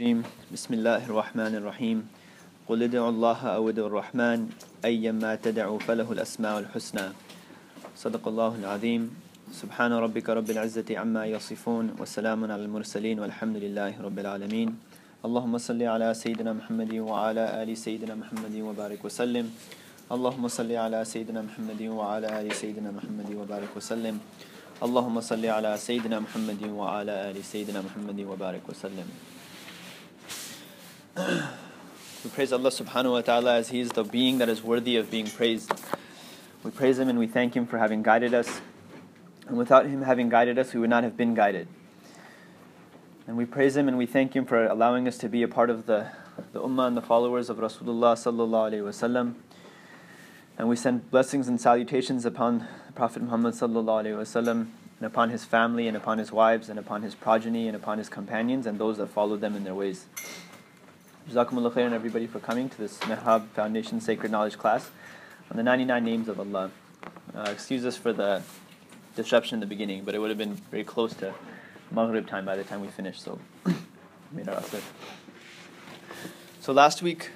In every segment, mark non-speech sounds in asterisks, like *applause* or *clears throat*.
الرجيم. بسم الله الرحمن الرحيم. قل ادعوا الله أو ادعوا الرحمن. أيما تدعوا فله الأسماء الحسنى. صدق الله العظيم. سبحان ربك رب العزة عما يصفون وسلام على المرسلين والحمد لله رب العالمين. اللهم صل على سيدنا محمد وعلى آل سيدنا محمد وبارك وسلم. اللهم صل على سيدنا محمد وعلى آل سيدنا محمد وبارك وسلم. اللهم صل على سيدنا محمد وعلى آل سيدنا محمد وبارك وسلم. We praise Allah subhanahu wa ta'ala as He is the being that is worthy of being praised. We praise Him and we thank Him for having guided us. And without Him having guided us, we would not have been guided. And we praise Him and we thank Him for allowing us to be a part of the, the Ummah and the followers of Rasulullah sallallahu alayhi wasallam. And we send blessings and salutations upon Prophet Muhammad sallallahu alayhi wasallam and upon his family and upon his wives and upon his progeny and upon his companions and those that follow them in their ways. Jazakumullah khairan everybody for coming to this Mihrab Foundation Sacred Knowledge class on the 99 names of Allah. Uh, excuse us for the disruption in the beginning, but it would have been very close to Maghrib time by the time we finished, so made our. So last week,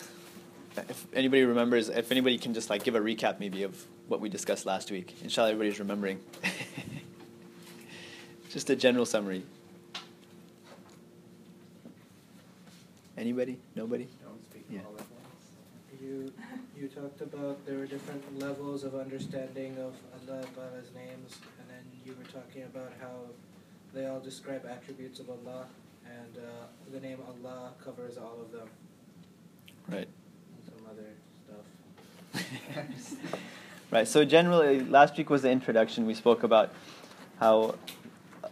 if anybody remembers, if anybody can just like give a recap maybe of what we discussed last week. Inshallah, everybody's remembering. *laughs* just a general summary. Anybody? Nobody? Yeah. all at once. You you talked about there were different levels of understanding of Allah Ta'ala's names, and then you were talking about how they all describe attributes of Allah, and uh, the name Allah covers all of them, Right. and some other stuff. *laughs* *laughs* Right. So generally, last week was the introduction. We spoke about how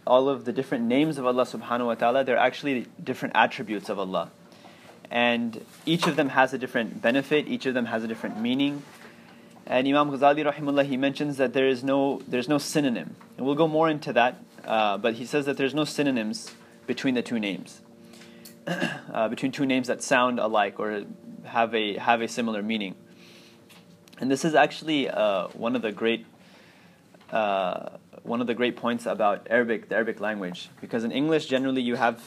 all of the different names of Allah Subhanahu wa Taala they're actually different attributes of Allah, and each of them has a different benefit. Each of them has a different meaning. And Imam Ghazali rahimullah he mentions that there is no there's no synonym, and we'll go more into that. Uh, but he says that there's no synonyms between the two names, *clears throat* uh, between two names that sound alike or have a have a similar meaning. And this is actually uh, one of the great uh, one of the great points about Arabic, the Arabic language, because in English generally you have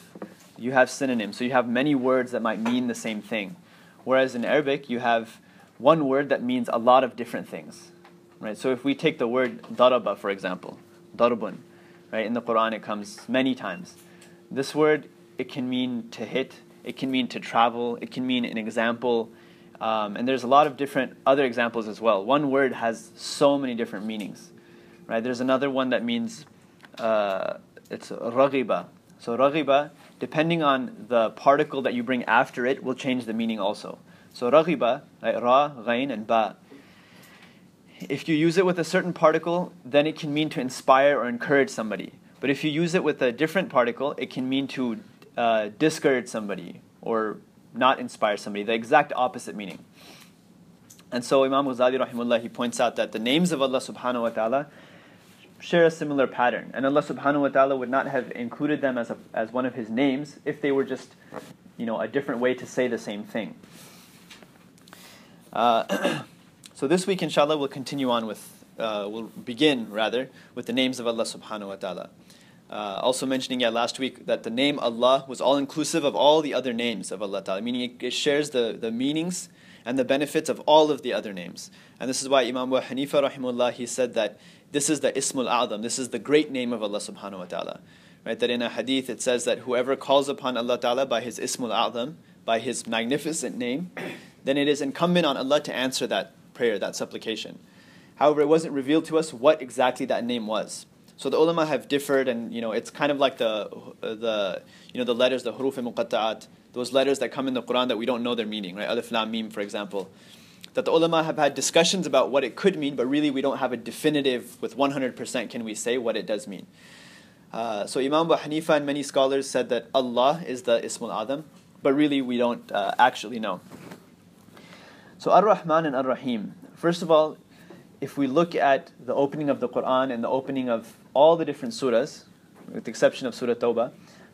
you have synonyms, so you have many words that might mean the same thing, whereas in Arabic you have one word that means a lot of different things, right? So if we take the word daraba for example, darbun, right? In the Quran it comes many times. This word it can mean to hit, it can mean to travel, it can mean an example. Um, and there's a lot of different other examples as well. One word has so many different meanings, right? There's another one that means uh, it's raghiba. So raghiba, depending on the particle that you bring after it, will change the meaning also. So raghiba, right, ra, ghain, and ba. If you use it with a certain particle, then it can mean to inspire or encourage somebody. But if you use it with a different particle, it can mean to uh, discourage somebody or not inspire somebody, the exact opposite meaning. And so Imam Ghazali rahimullah he points out that the names of Allah subhanahu wa ta'ala share a similar pattern. And Allah subhanahu wa ta'ala would not have included them as, a, as one of his names if they were just you know, a different way to say the same thing. Uh, *clears throat* so this week inshallah we'll continue on with, uh, we'll begin rather, with the names of Allah subhanahu wa ta'ala. Uh, also mentioning yeah last week that the name Allah was all inclusive of all the other names of Allah Ta'ala, meaning it, it shares the, the meanings and the benefits of all of the other names. And this is why Imam Abu Hanifa rahimullah he said that this is the Ismul A'zam, this is the great name of Allah subhanahu wa ta'ala. Right, that in a hadith it says that whoever calls upon Allah Ta'ala by his Ismul A'zam, by his magnificent name, *clears throat* then it is incumbent on Allah to answer that prayer, that supplication. However, it wasn't revealed to us what exactly that name was. So the ulama have differed, and you know it's kind of like the the you know the letters, the huruf muqatta'at, those letters that come in the Quran that we don't know their meaning, right? Alif lam mim, for example. That the ulama have had discussions about what it could mean, but really we don't have a definitive with 100% can we say what it does mean. Uh, so Imam Abu Hanifa and many scholars said that Allah is the Ismul A'zam, but really we don't uh, actually know. So Ar-Rahman and Ar-Rahim. First of all, if we look at the opening of the Quran and the opening of all the different surahs, with the exception of Surah Tawbah,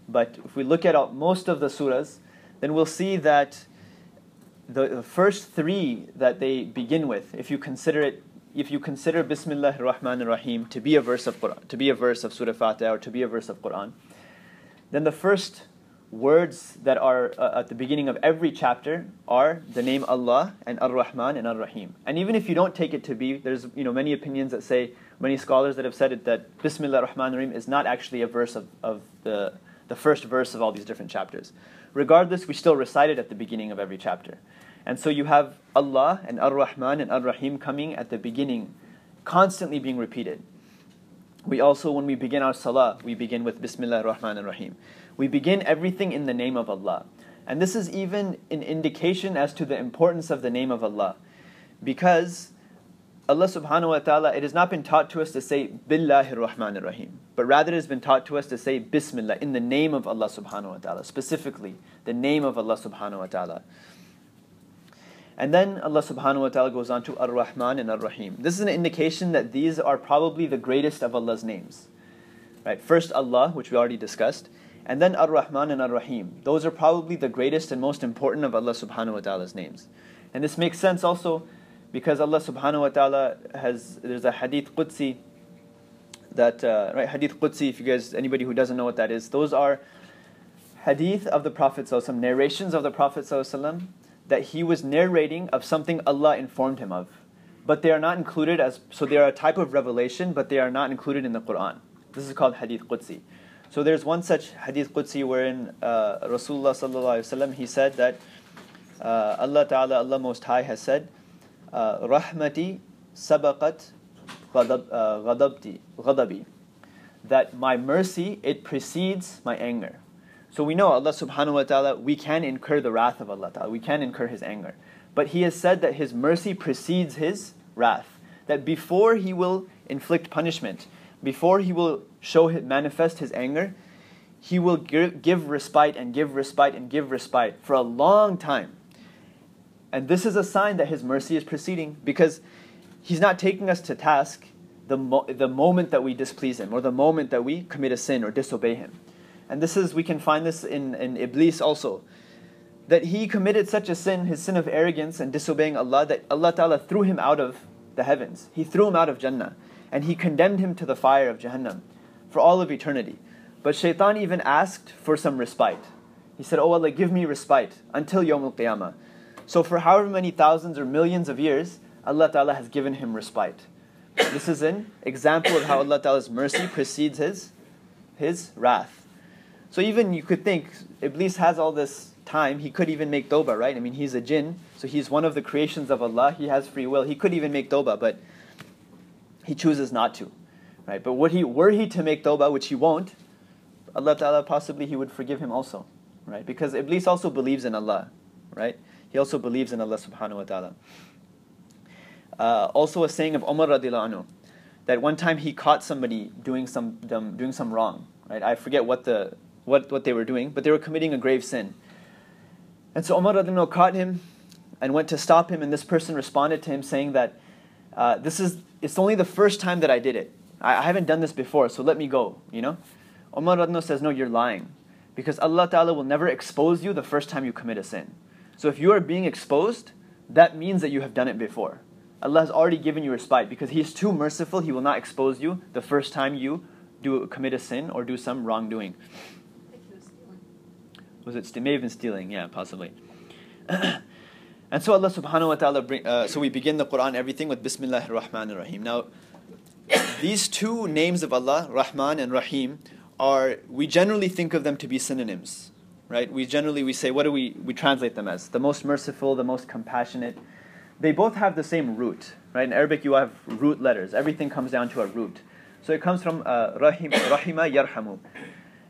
but if we look at all, most of the surahs, then we'll see that the, the first three that they begin with, if you consider it, if you consider Bismillah ar-Rahman ar-Rahim to be a verse of Quran, to be a verse of Surah Fatiha or to be a verse of Quran, then the first words that are uh, at the beginning of every chapter are the name Allah and Ar-Rahman and Ar-Rahim. And even if you don't take it to be, there's you know many opinions that say, many scholars that have said it that Bismillah ar-Rahman ar-Rahim is not actually a verse of, of the, the first verse of all these different chapters. Regardless, we still recite it at the beginning of every chapter. And so you have Allah and Ar-Rahman and Ar-Rahim coming at the beginning, constantly being repeated. We also, when we begin our salah, we begin with Bismillah ar-Rahman ar-Rahim. We begin everything in the name of Allah. And this is even an indication as to the importance of the name of Allah. Because Allah subhanahu wa ta'ala, it has not been taught to us to say Billahir Rahmanir Rahim, but rather it has been taught to us to say Bismillah in the name of Allah subhanahu wa ta'ala, specifically the name of Allah subhanahu wa ta'ala. And then Allah subhanahu wa ta'ala goes on to Ar Rahman and Ar Rahim. This is an indication that these are probably the greatest of Allah's names. Right? First Allah, which we already discussed, and then Ar Rahman and Ar Rahim. Those are probably the greatest and most important of Allah subhanahu wa ta'ala's names. And this makes sense also because Allah subhanahu wa ta'ala has, there's a hadith Qudsi that, uh, right, hadith Qudsi, if you guys, anybody who doesn't know what that is, those are hadith of the Prophet some narrations of the Prophet that he was narrating of something Allah informed him of. But they are not included as, so they are a type of revelation, but they are not included in the Quran. This is called Hadith Qudsi. So there's one such Hadith Qudsi wherein uh, Rasulullah sallallahu he said that uh, Allah Ta'ala, Allah Most High has said, Uh, rahmati sabaqat uh, ghadabti, ghadabi. That my mercy, it precedes my anger. So we know Allah subhanahu wa ta'ala, we can incur the wrath of Allah ta'ala, we can incur His anger. But He has said that His mercy precedes His wrath. That before He will inflict punishment, before He will show, manifest His anger, He will give respite and give respite and give respite for a long time. And this is a sign that His mercy is proceeding because He's not taking us to task the, mo- the moment that we displease Him or the moment that we commit a sin or disobey Him. And this is, we can find this in, in Iblis also. That he committed such a sin, his sin of arrogance and disobeying Allah, that Allah Ta'ala threw him out of the heavens. He threw him out of Jannah. And he condemned him to the fire of Jahannam for all of eternity. But Shaitan even asked for some respite. He said, Oh Allah, give me respite until Yawm al Qiyamah. So for however many thousands or millions of years, Allah Ta'ala has given him respite. This is an example of how Allah Ta'ala's mercy precedes his, his wrath. So even you could think Iblis has all this time, he could even make Toba, right? I mean, he's a jinn, so he's one of the creations of Allah, he has free will. He could even make Toba, but he chooses not to, right? But would he, were he to make Toba, which he won't, Allah Ta'ala possibly he would forgive him also, right? Because Iblis also believes in Allah, right? He also believes in Allah subhanahu wa ta'ala. Uh, also a saying of Umar radiallahu anhu, that one time he caught somebody doing some, um, doing some wrong, right? I forget what the what, what they were doing, but they were committing a grave sin. And so Umar radiallahu caught him and went to stop him, and this person responded to him saying that uh, this is it's only the first time that I did it. I, I haven't done this before, so let me go. You know, Umar radiallahu says, no, you're lying, because Allah Taala will never expose you the first time you commit a sin. So if you are being exposed, that means that you have done it before. Allah has already given you respite because He is too merciful. He will not expose you the first time you do commit a sin or do some wrongdoing. Was it may have been stealing? Yeah, possibly. *clears throat* and so Allah Subhanahu wa Taala. Bring, uh, so we begin the Quran everything with Bismillah ar-Rahman ar-Rahim. Now, *coughs* these two names of Allah, Rahman and Rahim, are we generally think of them to be synonyms, right? We generally we say what do we we translate them as? The most merciful, the most compassionate. They both have the same root, right? In Arabic, you have root letters. Everything comes down to a root. So it comes from uh, Rahim, *coughs* Rahima Yarhamu,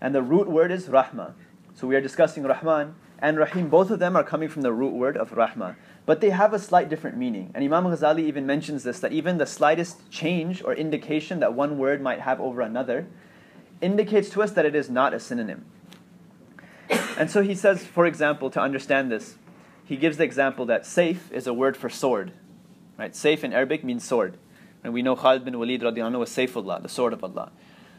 and the root word is Rahma. So we are discussing Rahman and Rahim. Both of them are coming from the root word of Rahma. But they have a slight different meaning. And Imam Ghazali even mentions this that even the slightest change or indication that one word might have over another indicates to us that it is not a synonym. And so he says, for example, to understand this, he gives the example that safe is a word for sword. Right? Safe in Arabic means sword. And we know Khalid bin Walid radiallahu was Saifullah, the sword of Allah.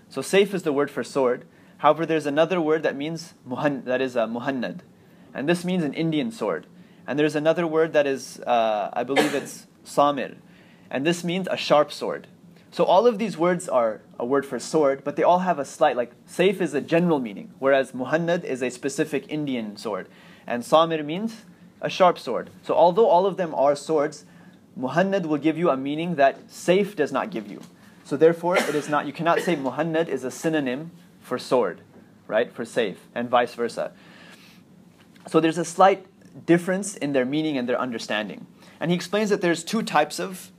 So safe is the word for sword. However, there's another word that means muhan, that is a uh, muhannad, and this means an Indian sword. And there's another word that is, uh, I believe it's *coughs* samir, and this means a sharp sword. So all of these words are a word for sword, but they all have a slight, like safe is a general meaning, whereas Muhannad is a specific Indian sword. And Samir means a sharp sword. So although all of them are swords, Muhannad will give you a meaning that safe does not give you. So therefore, it is not, you cannot say Muhannad is a synonym for sword, right, for safe, and vice versa. So there's a slight difference in their meaning and their understanding. And he explains that there's two types of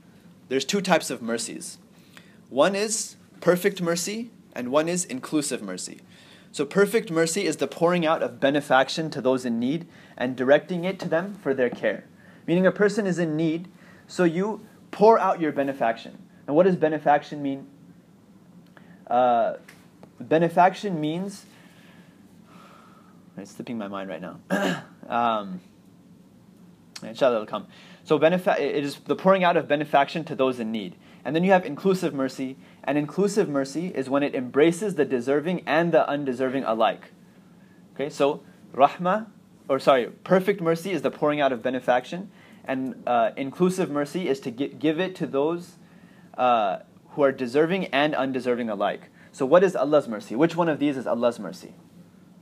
there's two types of mercies. One is perfect mercy and one is inclusive mercy. So perfect mercy is the pouring out of benefaction to those in need and directing it to them for their care. Meaning a person is in need, so you pour out your benefaction. And what does benefaction mean? Uh, benefaction means it's slipping my mind right now. *clears throat* um, inshallah, it'll come. So it is the pouring out of benefaction to those in need. And then you have inclusive mercy. And inclusive mercy is when it embraces the deserving and the undeserving alike. Okay, so rahmah, or sorry, perfect mercy is the pouring out of benefaction. And uh, inclusive mercy is to give it to those uh, who are deserving and undeserving alike. So what is Allah's mercy? Which one of these is Allah's mercy?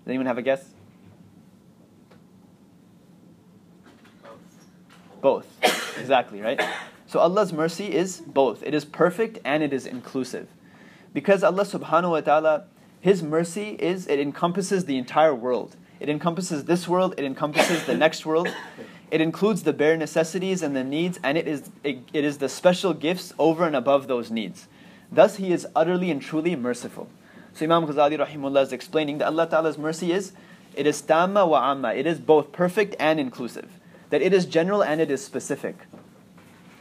Does anyone have a guess? Both. exactly, right? So Allah's mercy is both. It is perfect and it is inclusive. Because Allah subhanahu wa ta'ala, His mercy is, it encompasses the entire world. It encompasses this world, it encompasses the next world. It includes the bare necessities and the needs, and it is, it, it is the special gifts over and above those needs. Thus, He is utterly and truly merciful. So Imam Ghazali rahimullah is explaining that Allah Ta'ala's mercy is, it is tamma wa amma. It is both perfect and inclusive that it is general and it is specific.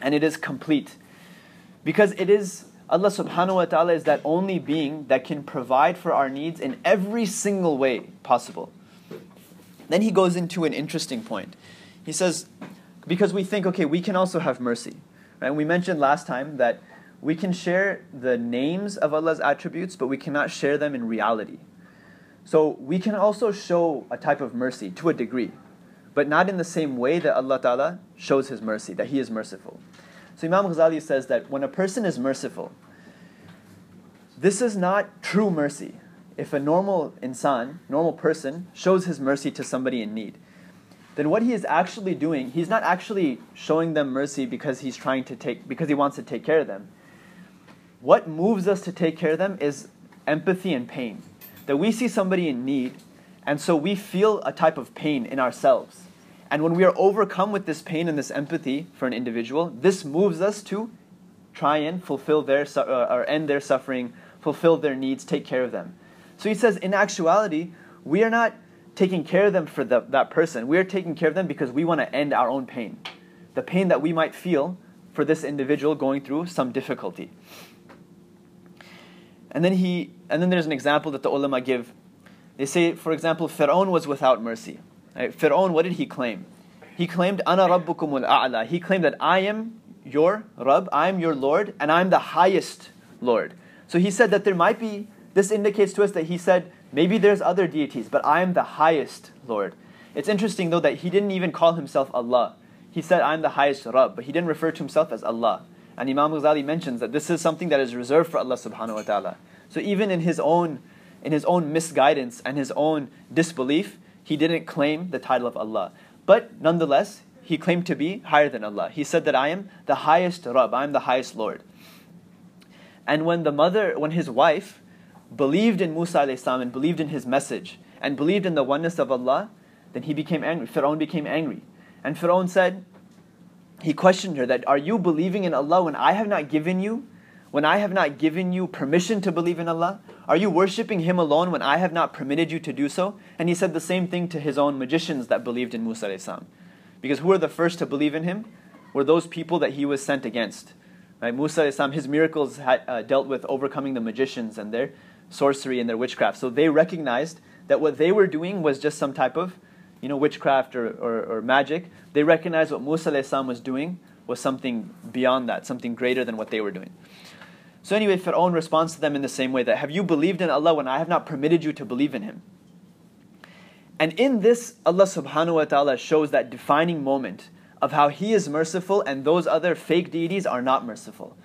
And it is complete. Because it is Allah subhanahu wa ta'ala is that only being that can provide for our needs in every single way possible. Then he goes into an interesting point. He says, because we think, okay, we can also have mercy. Right? We mentioned last time that we can share the names of Allah's attributes, but we cannot share them in reality. So we can also show a type of mercy to a degree but not in the same way that Allah Ta'ala shows His mercy, that He is merciful. So Imam Ghazali says that when a person is merciful, this is not true mercy. If a normal insan, normal person, shows his mercy to somebody in need, then what he is actually doing, he's not actually showing them mercy because he's trying to take, because he wants to take care of them. What moves us to take care of them is empathy and pain. That we see somebody in need and so we feel a type of pain in ourselves. And when we are overcome with this pain and this empathy for an individual, this moves us to try and fulfill their uh, or end their suffering, fulfill their needs, take care of them. So he says, in actuality, we are not taking care of them for the, that person. We are taking care of them because we want to end our own pain, the pain that we might feel for this individual going through some difficulty. And then he, and then there's an example that the ulama give they say, for example, Fir'aun was without mercy. Right? Fir'aun, what did he claim? He claimed, Ana Rabbukumul A'la. He claimed that I am your Rabb, I am your Lord, and I'm the highest Lord. So he said that there might be, this indicates to us that he said, maybe there's other deities, but I am the highest Lord. It's interesting though that he didn't even call himself Allah. He said, I'm the highest Rabb, but he didn't refer to himself as Allah. And Imam Ghazali mentions that this is something that is reserved for Allah subhanahu wa ta'ala. So even in his own in his own misguidance and his own disbelief, he didn't claim the title of Allah. But nonetheless, he claimed to be higher than Allah. He said that I am the highest Rabb, I am the highest Lord. And when the mother, when his wife believed in Musa salam and believed in his message and believed in the oneness of Allah, then he became angry. Pharaoh became angry. And Pharaoh said, he questioned her that, Are you believing in Allah when I have not given you when I have not given you permission to believe in Allah? Are you worshipping Him alone when I have not permitted you to do so? And he said the same thing to his own magicians that believed in Musa. Because who were the first to believe in him? Were those people that he was sent against. Right? Musa, his miracles had uh, dealt with overcoming the magicians and their sorcery and their witchcraft. So they recognized that what they were doing was just some type of you know, witchcraft or, or, or magic. They recognized what Musa was doing was something beyond that, something greater than what they were doing. So anyway, Fir'aun responds to them in the same way that have you believed in Allah when I have not permitted you to believe in Him? And in this, Allah subhanahu wa ta'ala shows that defining moment of how He is merciful and those other fake deities are not merciful.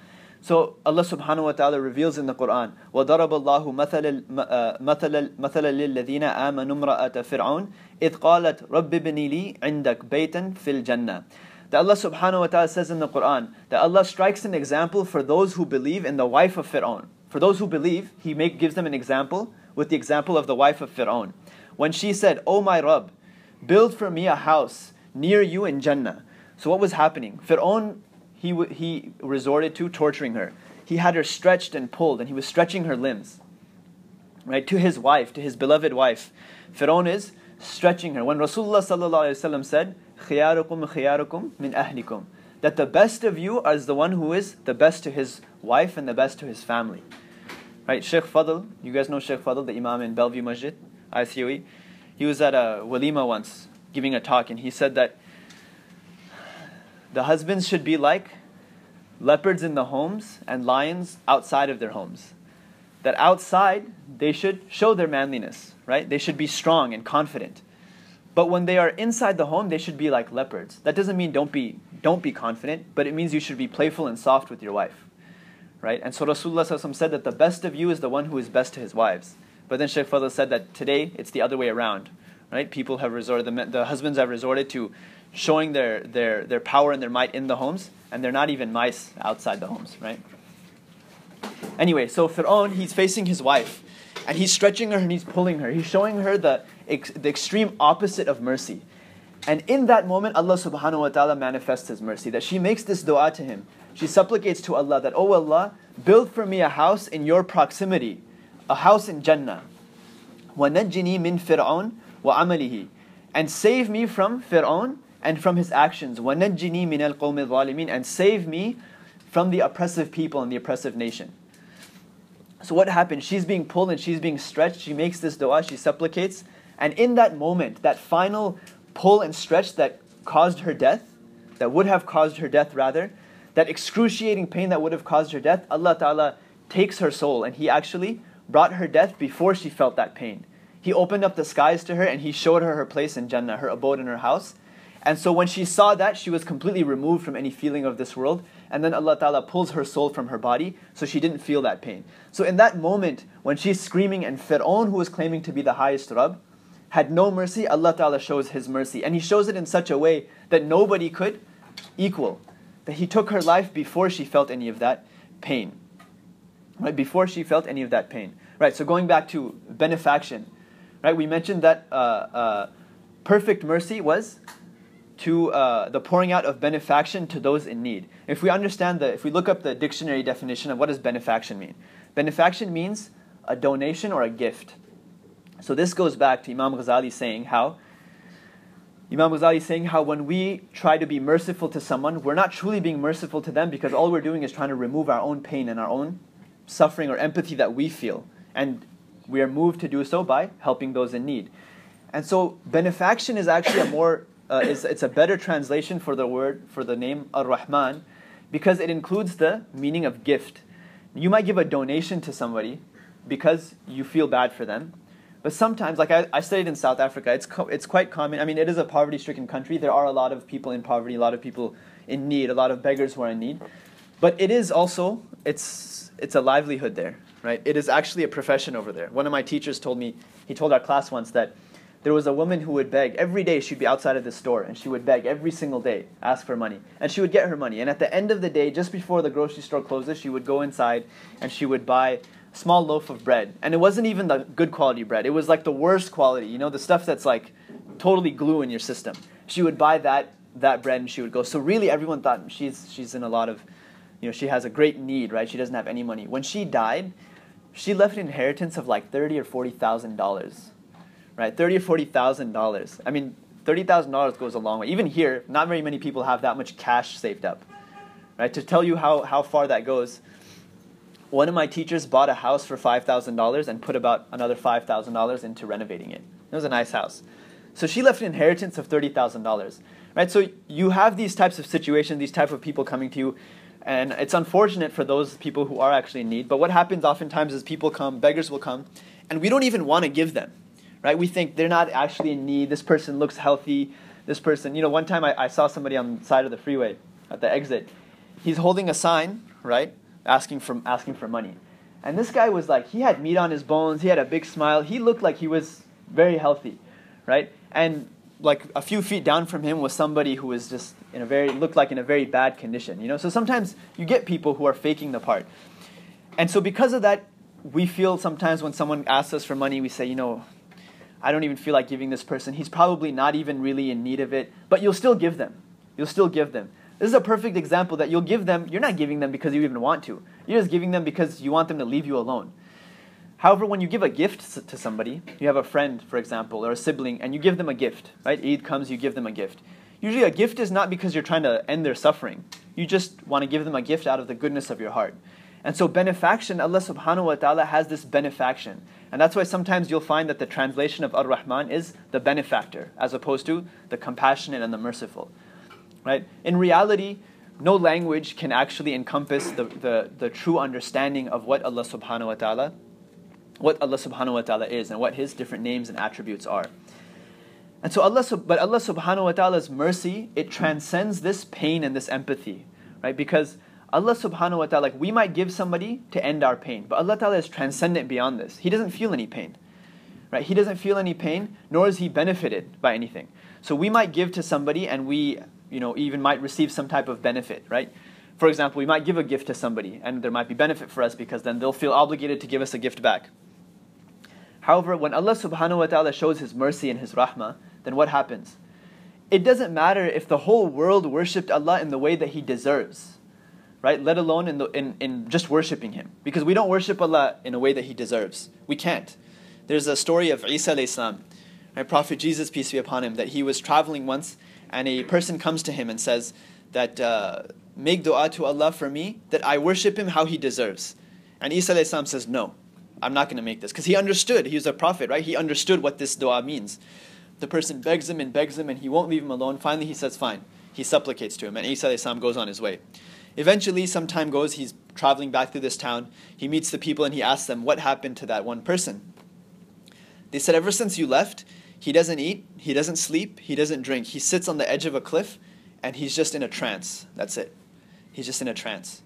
So Allah subhanahu wa ta'ala reveals in the Quran, وَضَرَبَ اللَّهُ مَثَلَ مَثَلَ لِلَّذِينَ آمَنُوا امْرَأَةَ فِرْعَوْنَ إِذْ قَالَتْ رَبِّ ابْنِ لِي عِنْدَكَ بَيْتًا فِي الْجَنَّةِ that Allah subhanahu wa ta'ala says in the Quran that Allah strikes an example for those who believe in the wife of Fir'aun. For those who believe, He make, gives them an example with the example of the wife of Fir'aun. When she said, O my Rabb, build for me a house near you in Jannah. So what was happening? Fir'aun he, he resorted to torturing her. He had her stretched and pulled, and he was stretching her limbs. Right, to his wife, to his beloved wife. Fir'aun is stretching her. When Rasulullah said, خِيَارُكُمْ خِيَارُكُمْ مِنْ أَهْلِكُمْ That the best of you is the one who is the best to his wife and the best to his family. Right, Sheikh Fadl, you guys know Sheikh Fadl, the Imam in Bellevue Masjid, ICOE. He was at a walima once, giving a talk, and he said that the husbands should be like leopards in the homes and lions outside of their homes. That outside, they should show their manliness, right? They should be strong and confident. But when they are inside the home, they should be like leopards. That doesn't mean don't be, don't be confident, but it means you should be playful and soft with your wife. Right? And so Rasulullah said that the best of you is the one who is best to his wives. But then Shaykh Fadl said that today it's the other way around. Right? People have resorted, the, the husbands have resorted to showing their, their, their power and their might in the homes, and they're not even mice outside the homes, right? Anyway, so Fir'aun, he's facing his wife, and he's stretching her and he's pulling her. He's showing her the, ex- the extreme opposite of mercy. And in that moment, Allah subhanahu wa ta'ala manifests His mercy, that she makes this dua to Him. She supplicates to Allah that, Oh Allah, build for me a house in your proximity, a house in Jannah. وَنَجِّنِي مِن فِرْعَوْنَ وَعَمَلِهِ And save me from Fir'aun and from his actions. وَنَجِّنِي مِنَ الْقَوْمِ الظَّالِمِينَ And save me from the oppressive people and the oppressive nation. So what happened? She's being pulled and she's being stretched. She makes this dua, she supplicates. And in that moment, that final pull and stretch that caused her death, that would have caused her death rather, that excruciating pain that would have caused her death, Allah Ta'ala takes her soul and He actually brought her death before she felt that pain. He opened up the skies to her and He showed her her place in Jannah, her abode in her house. And so when she saw that, she was completely removed from any feeling of this world. And then Allah Ta'ala pulls her soul from her body, so she didn't feel that pain. So in that moment, when she's screaming, and Fir'aun, who was claiming to be the highest Rabb, had no mercy, Allah Ta'ala shows His mercy. And He shows it in such a way that nobody could equal. That He took her life before she felt any of that pain. Right, before she felt any of that pain. Right, so going back to benefaction, right, we mentioned that uh, uh, perfect mercy was to uh, the pouring out of benefaction to those in need. If we understand the, if we look up the dictionary definition of what does benefaction mean, benefaction means a donation or a gift. So this goes back to Imam Ghazali saying how Imam Ghazali saying how when we try to be merciful to someone, we're not truly being merciful to them because all we're doing is trying to remove our own pain and our own suffering or empathy that we feel. And we are moved to do so by helping those in need. And so benefaction is actually a more uh, is it's a better translation for the word for the name Ar-Rahman because it includes the meaning of gift. You might give a donation to somebody because you feel bad for them. But sometimes, like I, I studied in South Africa, it's, co- it's quite common. I mean, it is a poverty stricken country. There are a lot of people in poverty, a lot of people in need, a lot of beggars who are in need. But it is also, it's, it's a livelihood there, right? It is actually a profession over there. One of my teachers told me, he told our class once that there was a woman who would beg every day she'd be outside of the store and she would beg every single day ask for money and she would get her money and at the end of the day just before the grocery store closes she would go inside and she would buy small loaf of bread and it wasn't even the good quality bread it was like the worst quality you know the stuff that's like totally glue in your system she would buy that that bread and she would go so really everyone thought she's she's in a lot of you know she has a great need right she doesn't have any money when she died she left an inheritance of like 30 or 40 thousand dollars right? Thirty or forty thousand dollars. I mean, thirty thousand dollars goes a long way. Even here, not very many people have that much cash saved up, right? To tell you how, how far that goes, one of my teachers bought a house for five thousand dollars and put about another five thousand dollars into renovating it. It was a nice house. So she left an inheritance of thirty thousand dollars, right? So you have these types of situations, these type of people coming to you. And it's unfortunate for those people who are actually in need. But what happens oftentimes is people come, beggars will come, and we don't even want to give them right? We think they're not actually in need. This person looks healthy. This person, you know, one time I, I saw somebody on the side of the freeway at the exit. He's holding a sign, right? Asking for asking for money. And this guy was like, he had meat on his bones, he had a big smile, he looked like he was very healthy, right? And like a few feet down from him was somebody who was just in a very looked like in a very bad condition, you know. So sometimes you get people who are faking the part, and so because of that, we feel sometimes when someone asks us for money, we say, you know, I don't even feel like giving this person. He's probably not even really in need of it, but you'll still give them. You'll still give them. This is a perfect example that you'll give them. You're not giving them because you even want to. You're just giving them because you want them to leave you alone. However, when you give a gift to somebody, you have a friend, for example, or a sibling, and you give them a gift, right? Eid comes, you give them a gift. Usually, a gift is not because you're trying to end their suffering. You just want to give them a gift out of the goodness of your heart. And so, benefaction, Allah subhanahu wa ta'ala has this benefaction. And that's why sometimes you'll find that the translation of Ar Rahman is the benefactor, as opposed to the compassionate and the merciful. Right? In reality, no language can actually encompass the, the, the true understanding of what Allah subhanahu wa ta'ala what Allah subhanahu wa ta'ala is and what his different names and attributes are. And so Allah but Allah subhanahu wa ta'ala's mercy, it transcends this pain and this empathy, right? Because Allah subhanahu wa ta'ala, like we might give somebody to end our pain, but Allah ta'ala is transcendent beyond this. He doesn't feel any pain. Right? He doesn't feel any pain, nor is he benefited by anything. So we might give to somebody and we you know, even might receive some type of benefit, right? For example, we might give a gift to somebody, and there might be benefit for us because then they'll feel obligated to give us a gift back. However, when Allah subhanahu wa ta'ala shows His mercy and His rahmah, then what happens? It doesn't matter if the whole world worshipped Allah in the way that He deserves, right? Let alone in, the, in, in just worshipping Him. Because we don't worship Allah in a way that He deserves. We can't. There's a story of Isa alayhi salam, right? Prophet Jesus, peace be upon him, that he was traveling once and a person comes to him and says that uh, make dua to Allah for me that I worship him how he deserves. And Isa says, No, I'm not going to make this. Because he understood, he was a prophet, right? He understood what this dua means. The person begs him and begs him and he won't leave him alone. Finally, he says, Fine. He supplicates to him, and Isa goes on his way. Eventually, some time goes, he's traveling back through this town. He meets the people and he asks them, What happened to that one person? They said, Ever since you left, he doesn't eat, he doesn't sleep, he doesn't drink. He sits on the edge of a cliff and he's just in a trance. That's it. He's just in a trance.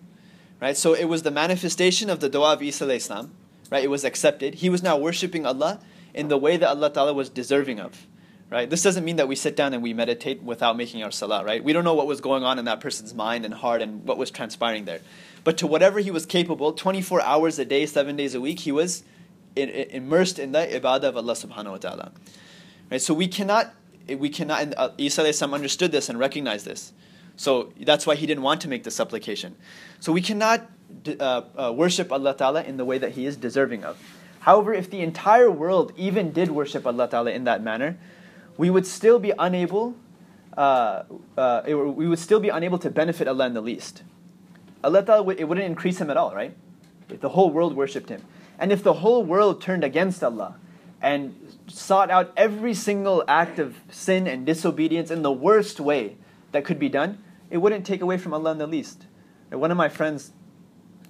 Right? So it was the manifestation of the dua of Isa Islam. Right? It was accepted. He was now worshipping Allah in the way that Allah Ta'ala was deserving of. Right? This doesn't mean that we sit down and we meditate without making our salah, right? We don't know what was going on in that person's mind and heart and what was transpiring there. But to whatever he was capable, 24 hours a day, 7 days a week, he was immersed in the ibadah of Allah subhanahu wa ta'ala. Right? So we cannot, we cannot, and uh, understood this and recognized this. So that's why he didn't want to make the supplication. So we cannot uh, uh, worship Allah Ta'ala in the way that He is deserving of. However, if the entire world even did worship Allah Ta'ala in that manner, we would still be unable, uh, uh, it, we would still be unable to benefit Allah in the least. Allah Ta'ala, it wouldn't increase Him at all, right? If the whole world worshipped Him. And if the whole world turned against Allah and sought out every single act of sin and disobedience in the worst way that could be done, it wouldn't take away from Allah in the least. One of my friends,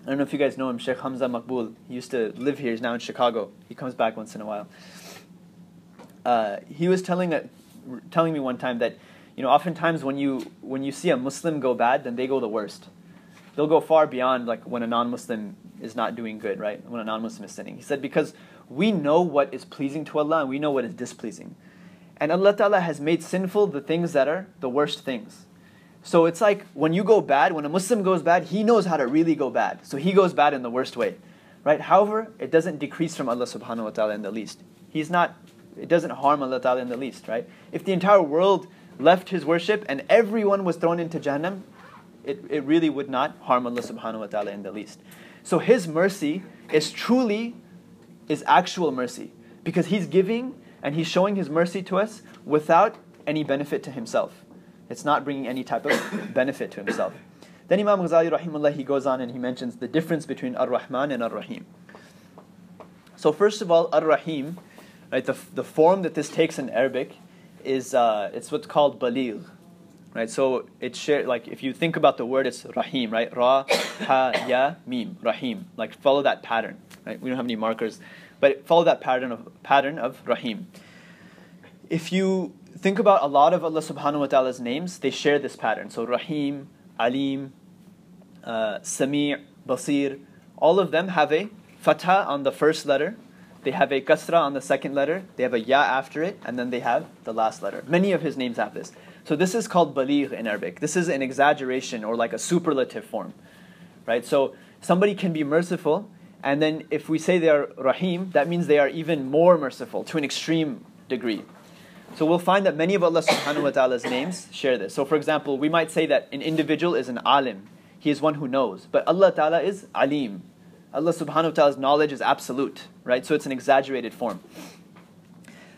I don't know if you guys know him, Sheikh Hamza Makbul. He used to live here. He's now in Chicago. He comes back once in a while. Uh, he was telling telling me one time that, you know, oftentimes when you when you see a Muslim go bad, then they go the worst. They'll go far beyond like when a non-Muslim is not doing good, right? When a non-Muslim is sinning. He said because we know what is pleasing to Allah and we know what is displeasing. And Allah Ta'ala has made sinful the things that are the worst things. So it's like when you go bad, when a Muslim goes bad, he knows how to really go bad. So he goes bad in the worst way. Right? However, it doesn't decrease from Allah subhanahu wa ta'ala in the least. He's not it doesn't harm Allah Ta'ala in the least, right? If the entire world left his worship and everyone was thrown into Jahannam, it, it really would not harm Allah subhanahu wa ta'ala in the least. So his mercy is truly is actual mercy because he's giving and he's showing his mercy to us without any benefit to himself. It's not bringing any type of *coughs* benefit to himself. Then Imam Ghazali rahimullah he goes on and he mentions the difference between Ar-Rahman and Ar-Rahim. So first of all, Ar-Rahim, right, the, the form that this takes in Arabic is uh, it's what's called baligh. Right, so it's shared like if you think about the word, it's Rahim, right? Ra, Ha, Ya, Mim, Rahim. Like follow that pattern. Right? We don't have any markers, but follow that pattern of pattern of Rahim. If you think about a lot of Allah Subhanahu wa Taala's names, they share this pattern. So Rahim, Alim, uh, Sami', Basir, all of them have a fatha on the first letter, they have a kasra on the second letter, they have a ya after it, and then they have the last letter. Many of his names have this. So this is called baligh in Arabic. This is an exaggeration or like a superlative form. Right? So somebody can be merciful, and then if we say they are rahim, that means they are even more merciful to an extreme degree. So we'll find that many of Allah subhanahu wa ta'ala's names share this. So for example, we might say that an individual is an alim. He is one who knows. But Allah ta'ala is alim. Allah subhanahu wa ta'ala's knowledge is absolute, right? So it's an exaggerated form.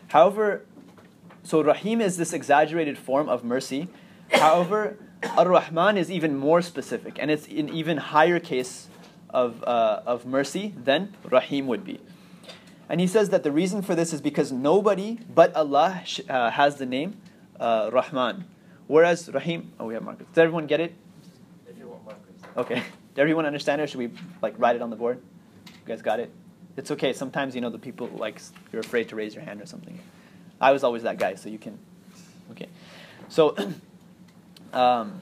However, so Rahim is this exaggerated form of mercy. However, Ar-Rahman is even more specific, and it's an even higher case of, uh, of mercy than Rahim would be. And he says that the reason for this is because nobody but Allah sh- uh, has the name uh, Rahman. Whereas Rahim, oh, we have markers. Does everyone get it? If you want markers. Okay. Does everyone understand it, or should we like write it on the board? You guys got it? It's okay. Sometimes you know the people like you're afraid to raise your hand or something. I was always that guy, so you can. Okay. So, *clears throat* um,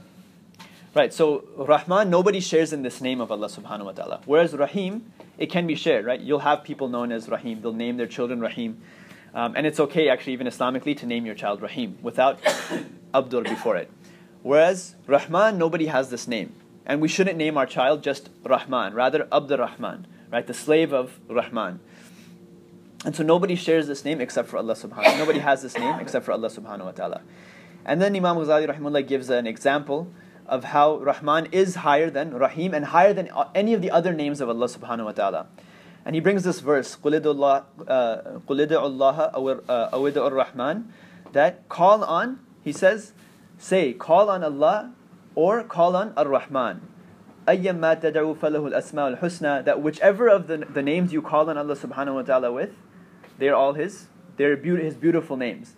right. So Rahman, nobody shares in this name of Allah Subhanahu wa Taala. Whereas Rahim, it can be shared. Right. You'll have people known as Rahim. They'll name their children Rahim. Um, and it's okay, actually, even Islamically, to name your child Rahim without *coughs* Abdur before it. Whereas Rahman, nobody has this name. And we shouldn't name our child just Rahman, rather Abdur Rahman, right? The slave of Rahman. And so nobody shares this name except for Allah subhanahu wa ta'ala. Nobody has this name except for Allah subhanahu wa ta'ala. And then Imam Ghazali rahimahullah gives an example of how Rahman is higher than Rahim and higher than any of the other names of Allah subhanahu wa ta'ala. And he brings this verse, قُلِ ادْعُوا اللَّهَ أَوْ ادْعُوا الرَّحْمَنِ that call on, he says, say, call on Allah or call on Ar-Rahman. أَيَّمَّا تَدْعُوا فَلَهُ الْأَسْمَاءُ الْحُسْنَى That whichever of the, the names you call on Allah subhanahu wa ta'ala with, they're all His, they're be- His beautiful names.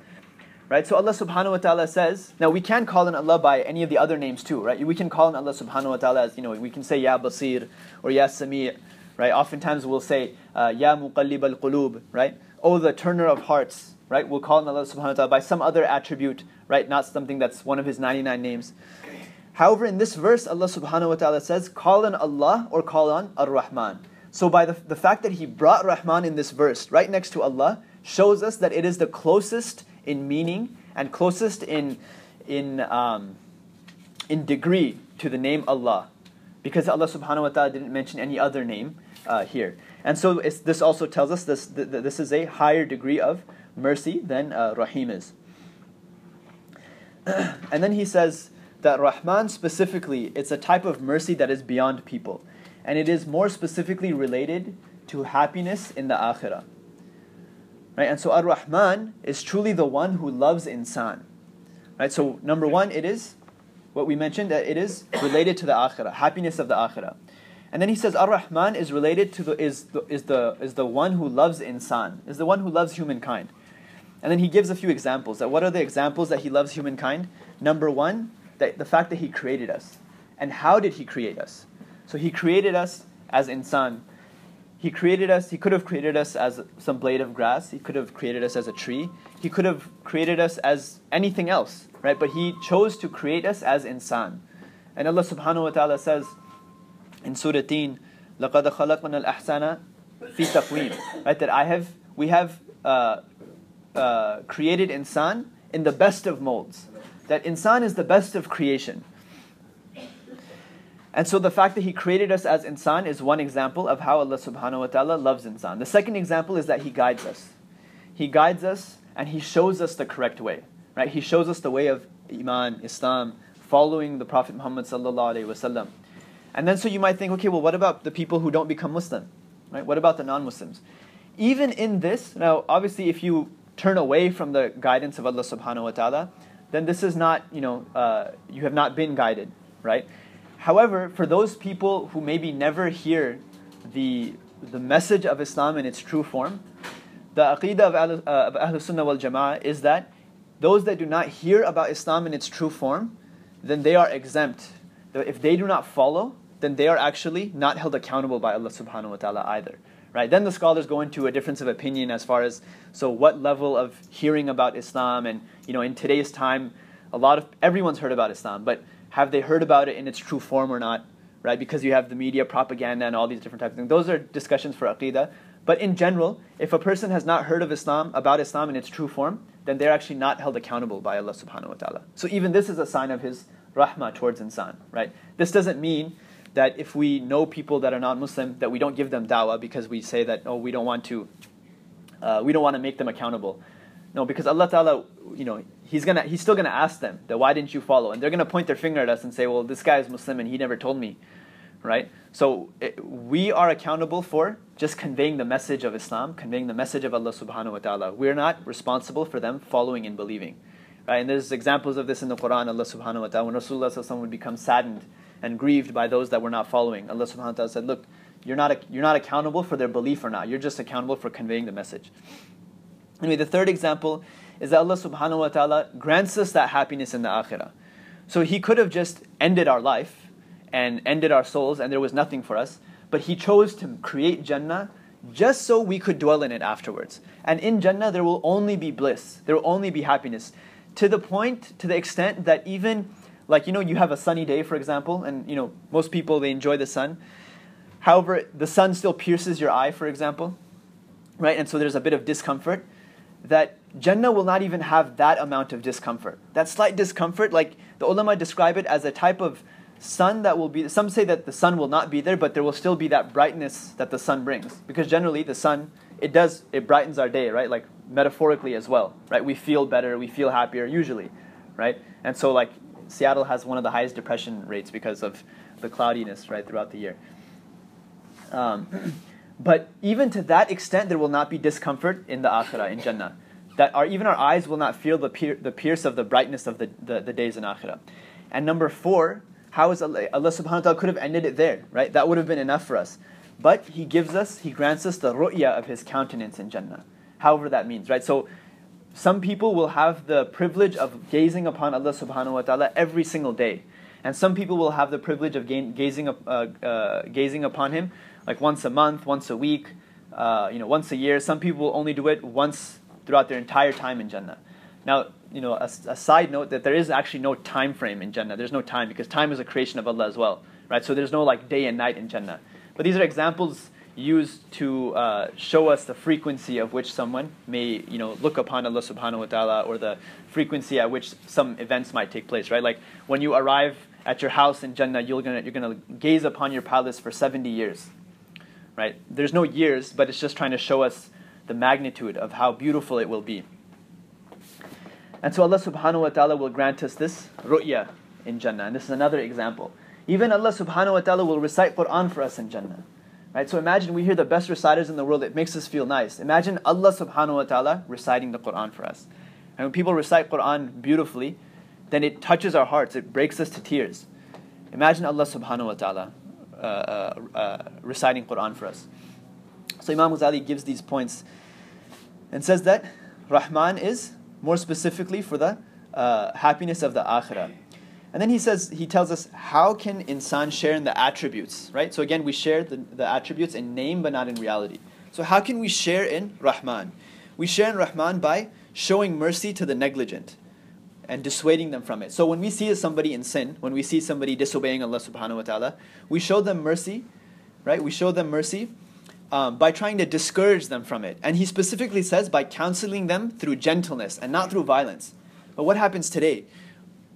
Right? So Allah subhanahu wa ta'ala says, now we can call on Allah by any of the other names too, right? We can call on Allah subhanahu wa ta'ala as, you know, we can say Ya Basir or Ya Sami' right? Oftentimes we'll say, uh, Ya muqallib al qulub, right? Oh, the turner of hearts, right? We'll call on Allah subhanahu wa ta'ala by some other attribute, right? Not something that's one of His 99 names. However, in this verse, Allah subhanahu wa ta'ala says, call on Allah or call on Ar-Rahman. So by the, the fact that He brought Rahman in this verse, right next to Allah, shows us that it is the closest in meaning and closest in, in, um, in degree to the name Allah. Because Allah subhanahu wa ta'ala didn't mention any other name uh, here. And so this also tells us this, th- th- this is a higher degree of mercy than uh, Rahim is. *clears throat* and then he says that Rahman specifically, it's a type of mercy that is beyond people. And it is more specifically related to happiness in the akhirah. Right? And so Ar-Rahman is truly the one who loves insan. Right? So number one, it is what we mentioned that it is related to the akhirah, happiness of the akhirah. And then he says Ar-Rahman is related to the is the is the is the one who loves insan, is the one who loves humankind. And then he gives a few examples. That what are the examples that he loves humankind? Number one, that the fact that he created us. And how did he create us? So he created us as insan. He created us, He could have created us as some blade of grass, He could have created us as a tree, He could have created us as anything else, right? But He chose to create us as insan. And Allah subhanahu wa ta'ala says in Surah Tin, لَقَدْ خَلَقْنَا الْأَحْسَنَ فِي تَقْوِيمٍ Right, that I have, we have uh, uh, created insan in the best of molds. That insan is the best of creation. And so the fact that he created us as insan is one example of how Allah subhanahu wa ta'ala loves insan. The second example is that he guides us. He guides us and he shows us the correct way. Right? He shows us the way of Iman, Islam, following the Prophet Muhammad sallallahu alaihi wasallam. And then so you might think, okay, well what about the people who don't become Muslim? Right? What about the non-Muslims? Even in this, now obviously if you turn away from the guidance of Allah subhanahu wa ta'ala, then this is not, you know, uh, you have not been guided, right? However, for those people who maybe never hear the, the message of Islam in its true form, the aqidah of Ahl, uh, of Ahl Sunnah wal Jama'ah is that those that do not hear about Islam in its true form, then they are exempt. If they do not follow, then they are actually not held accountable by Allah subhanahu wa ta'ala either. Right? Then the scholars go into a difference of opinion as far as so what level of hearing about Islam and you know in today's time a lot of everyone's heard about Islam, but have they heard about it in its true form or not? right? Because you have the media propaganda and all these different types of things. Those are discussions for aqidah. But in general, if a person has not heard of Islam, about Islam in its true form, then they're actually not held accountable by Allah subhanahu wa ta'ala. So even this is a sign of His rahmah towards insan, right? This doesn't mean that if we know people that are not Muslim, that we don't give them dawah because we say that, oh, we don't want to, uh, we don't want to make them accountable. No, because Allah Ta'ala, you know, He's gonna, He's still gonna ask them that why didn't you follow? And they're gonna point their finger at us and say, well, this guy is Muslim and he never told me, right? So it, we are accountable for just conveying the message of Islam, conveying the message of Allah Subhanahu wa Taala. We're not responsible for them following and believing, right? And there's examples of this in the Quran. Allah Subhanahu wa Taala, when Rasulullah would become saddened and grieved by those that were not following, Allah Subhanahu wa Taala said, "Look, you're not you're not accountable for their belief or not. You're just accountable for conveying the message." Anyway, the third example is that Allah Subhanahu wa Taala grants us that happiness in the akhirah. So He could have just ended our life and ended our souls, and there was nothing for us. But He chose to create Jannah just so we could dwell in it afterwards. And in Jannah, there will only be bliss, there will only be happiness. To the point, to the extent that even, like, you know, you have a sunny day, for example, and, you know, most people, they enjoy the sun. However, the sun still pierces your eye, for example, right? And so there's a bit of discomfort. That Jannah will not even have that amount of discomfort. That slight discomfort, like the ulama describe it as a type of sun that will be some say that the sun will not be there but there will still be that brightness that the sun brings. Because generally the sun it does it brightens our day right? Like metaphorically as well right? We feel better we feel happier usually right? And so like seattle has one of the highest depression rates because of the cloudiness right throughout the year. Um, but even to that extent there will not be discomfort in the akhirah in jannah that our, even our eyes will not feel the, pier, the pierce of the brightness of the, the, the days in akhirah and number four how is Allah, Allah subhanahu wa ta'ala could have ended it there, right? That would have been enough for us. But He gives us, He grants us the ru'ya of His countenance in Jannah. However that means, right? So some people will have the privilege of gazing upon Allah subhanahu wa ta'ala every single day. And some people will have the privilege of gazing, uh, uh, gazing upon Him like once a month, once a week, uh, you know, once a year. Some people only do it once throughout their entire time in Jannah. Now, you know, a, a, side note that there is actually no time frame in Jannah. There's no time because time is a creation of Allah as well, right? So there's no like day and night in Jannah. But these are examples used to uh, show us the frequency of which someone may, you know, look upon Allah Subhanahu wa Taala, or the frequency at which some events might take place, right? Like when you arrive at your house in Jannah, you're gonna you're gonna gaze upon your palace for 70 years, right? There's no years, but it's just trying to show us the magnitude of how beautiful it will be. And so Allah subhanahu wa ta'ala will grant us this ru'ya in Jannah. And this is another example. Even Allah subhanahu wa ta'ala will recite Quran for us in Jannah. Right? So imagine we hear the best reciters in the world, it makes us feel nice. Imagine Allah subhanahu wa ta'ala reciting the Quran for us. And when people recite Quran beautifully, then it touches our hearts, it breaks us to tears. Imagine Allah subhanahu wa ta'ala Uh, uh, uh, reciting Quran for us. So Imam Ghazali gives these points and says that Rahman is more specifically for the uh, happiness of the akhirah. And then he says, he tells us, how can insan share in the attributes, right? So again, we share the, the attributes in name but not in reality. So how can we share in Rahman? We share in Rahman by showing mercy to the negligent and dissuading them from it. So when we see somebody in sin, when we see somebody disobeying Allah subhanahu wa ta'ala, we show them mercy, right? We show them mercy um, by trying to discourage them from it. And he specifically says by counseling them through gentleness and not through violence. But what happens today?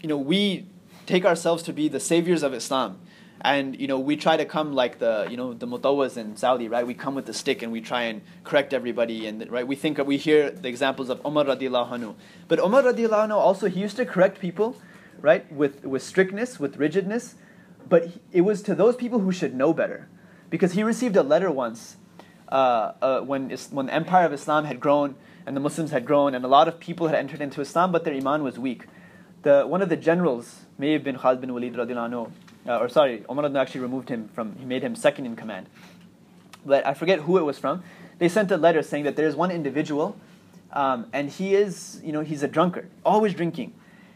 You know, we take ourselves to be the saviors of Islam. And you know, we try to come like the you know the mutawas in Saudi, right? We come with the stick and we try and correct everybody, and right? We think we hear the examples of Umar radiallahu anhu, but Umar radiallahu anhu also he used to correct people, right? With with strictness, with rigidness, but it was to those people who should know better, because he received a letter once uh, uh, when, when the empire of Islam had grown and the Muslims had grown and a lot of people had entered into Islam, but their iman was weak. The, one of the generals, may have been Khalid bin Walid anhu, uh, or sorry, Umar actually removed him from, he made him second in command. But I forget who it was from. They sent a letter saying that there's one individual um, and he is, you know, he's a drunkard, always drinking.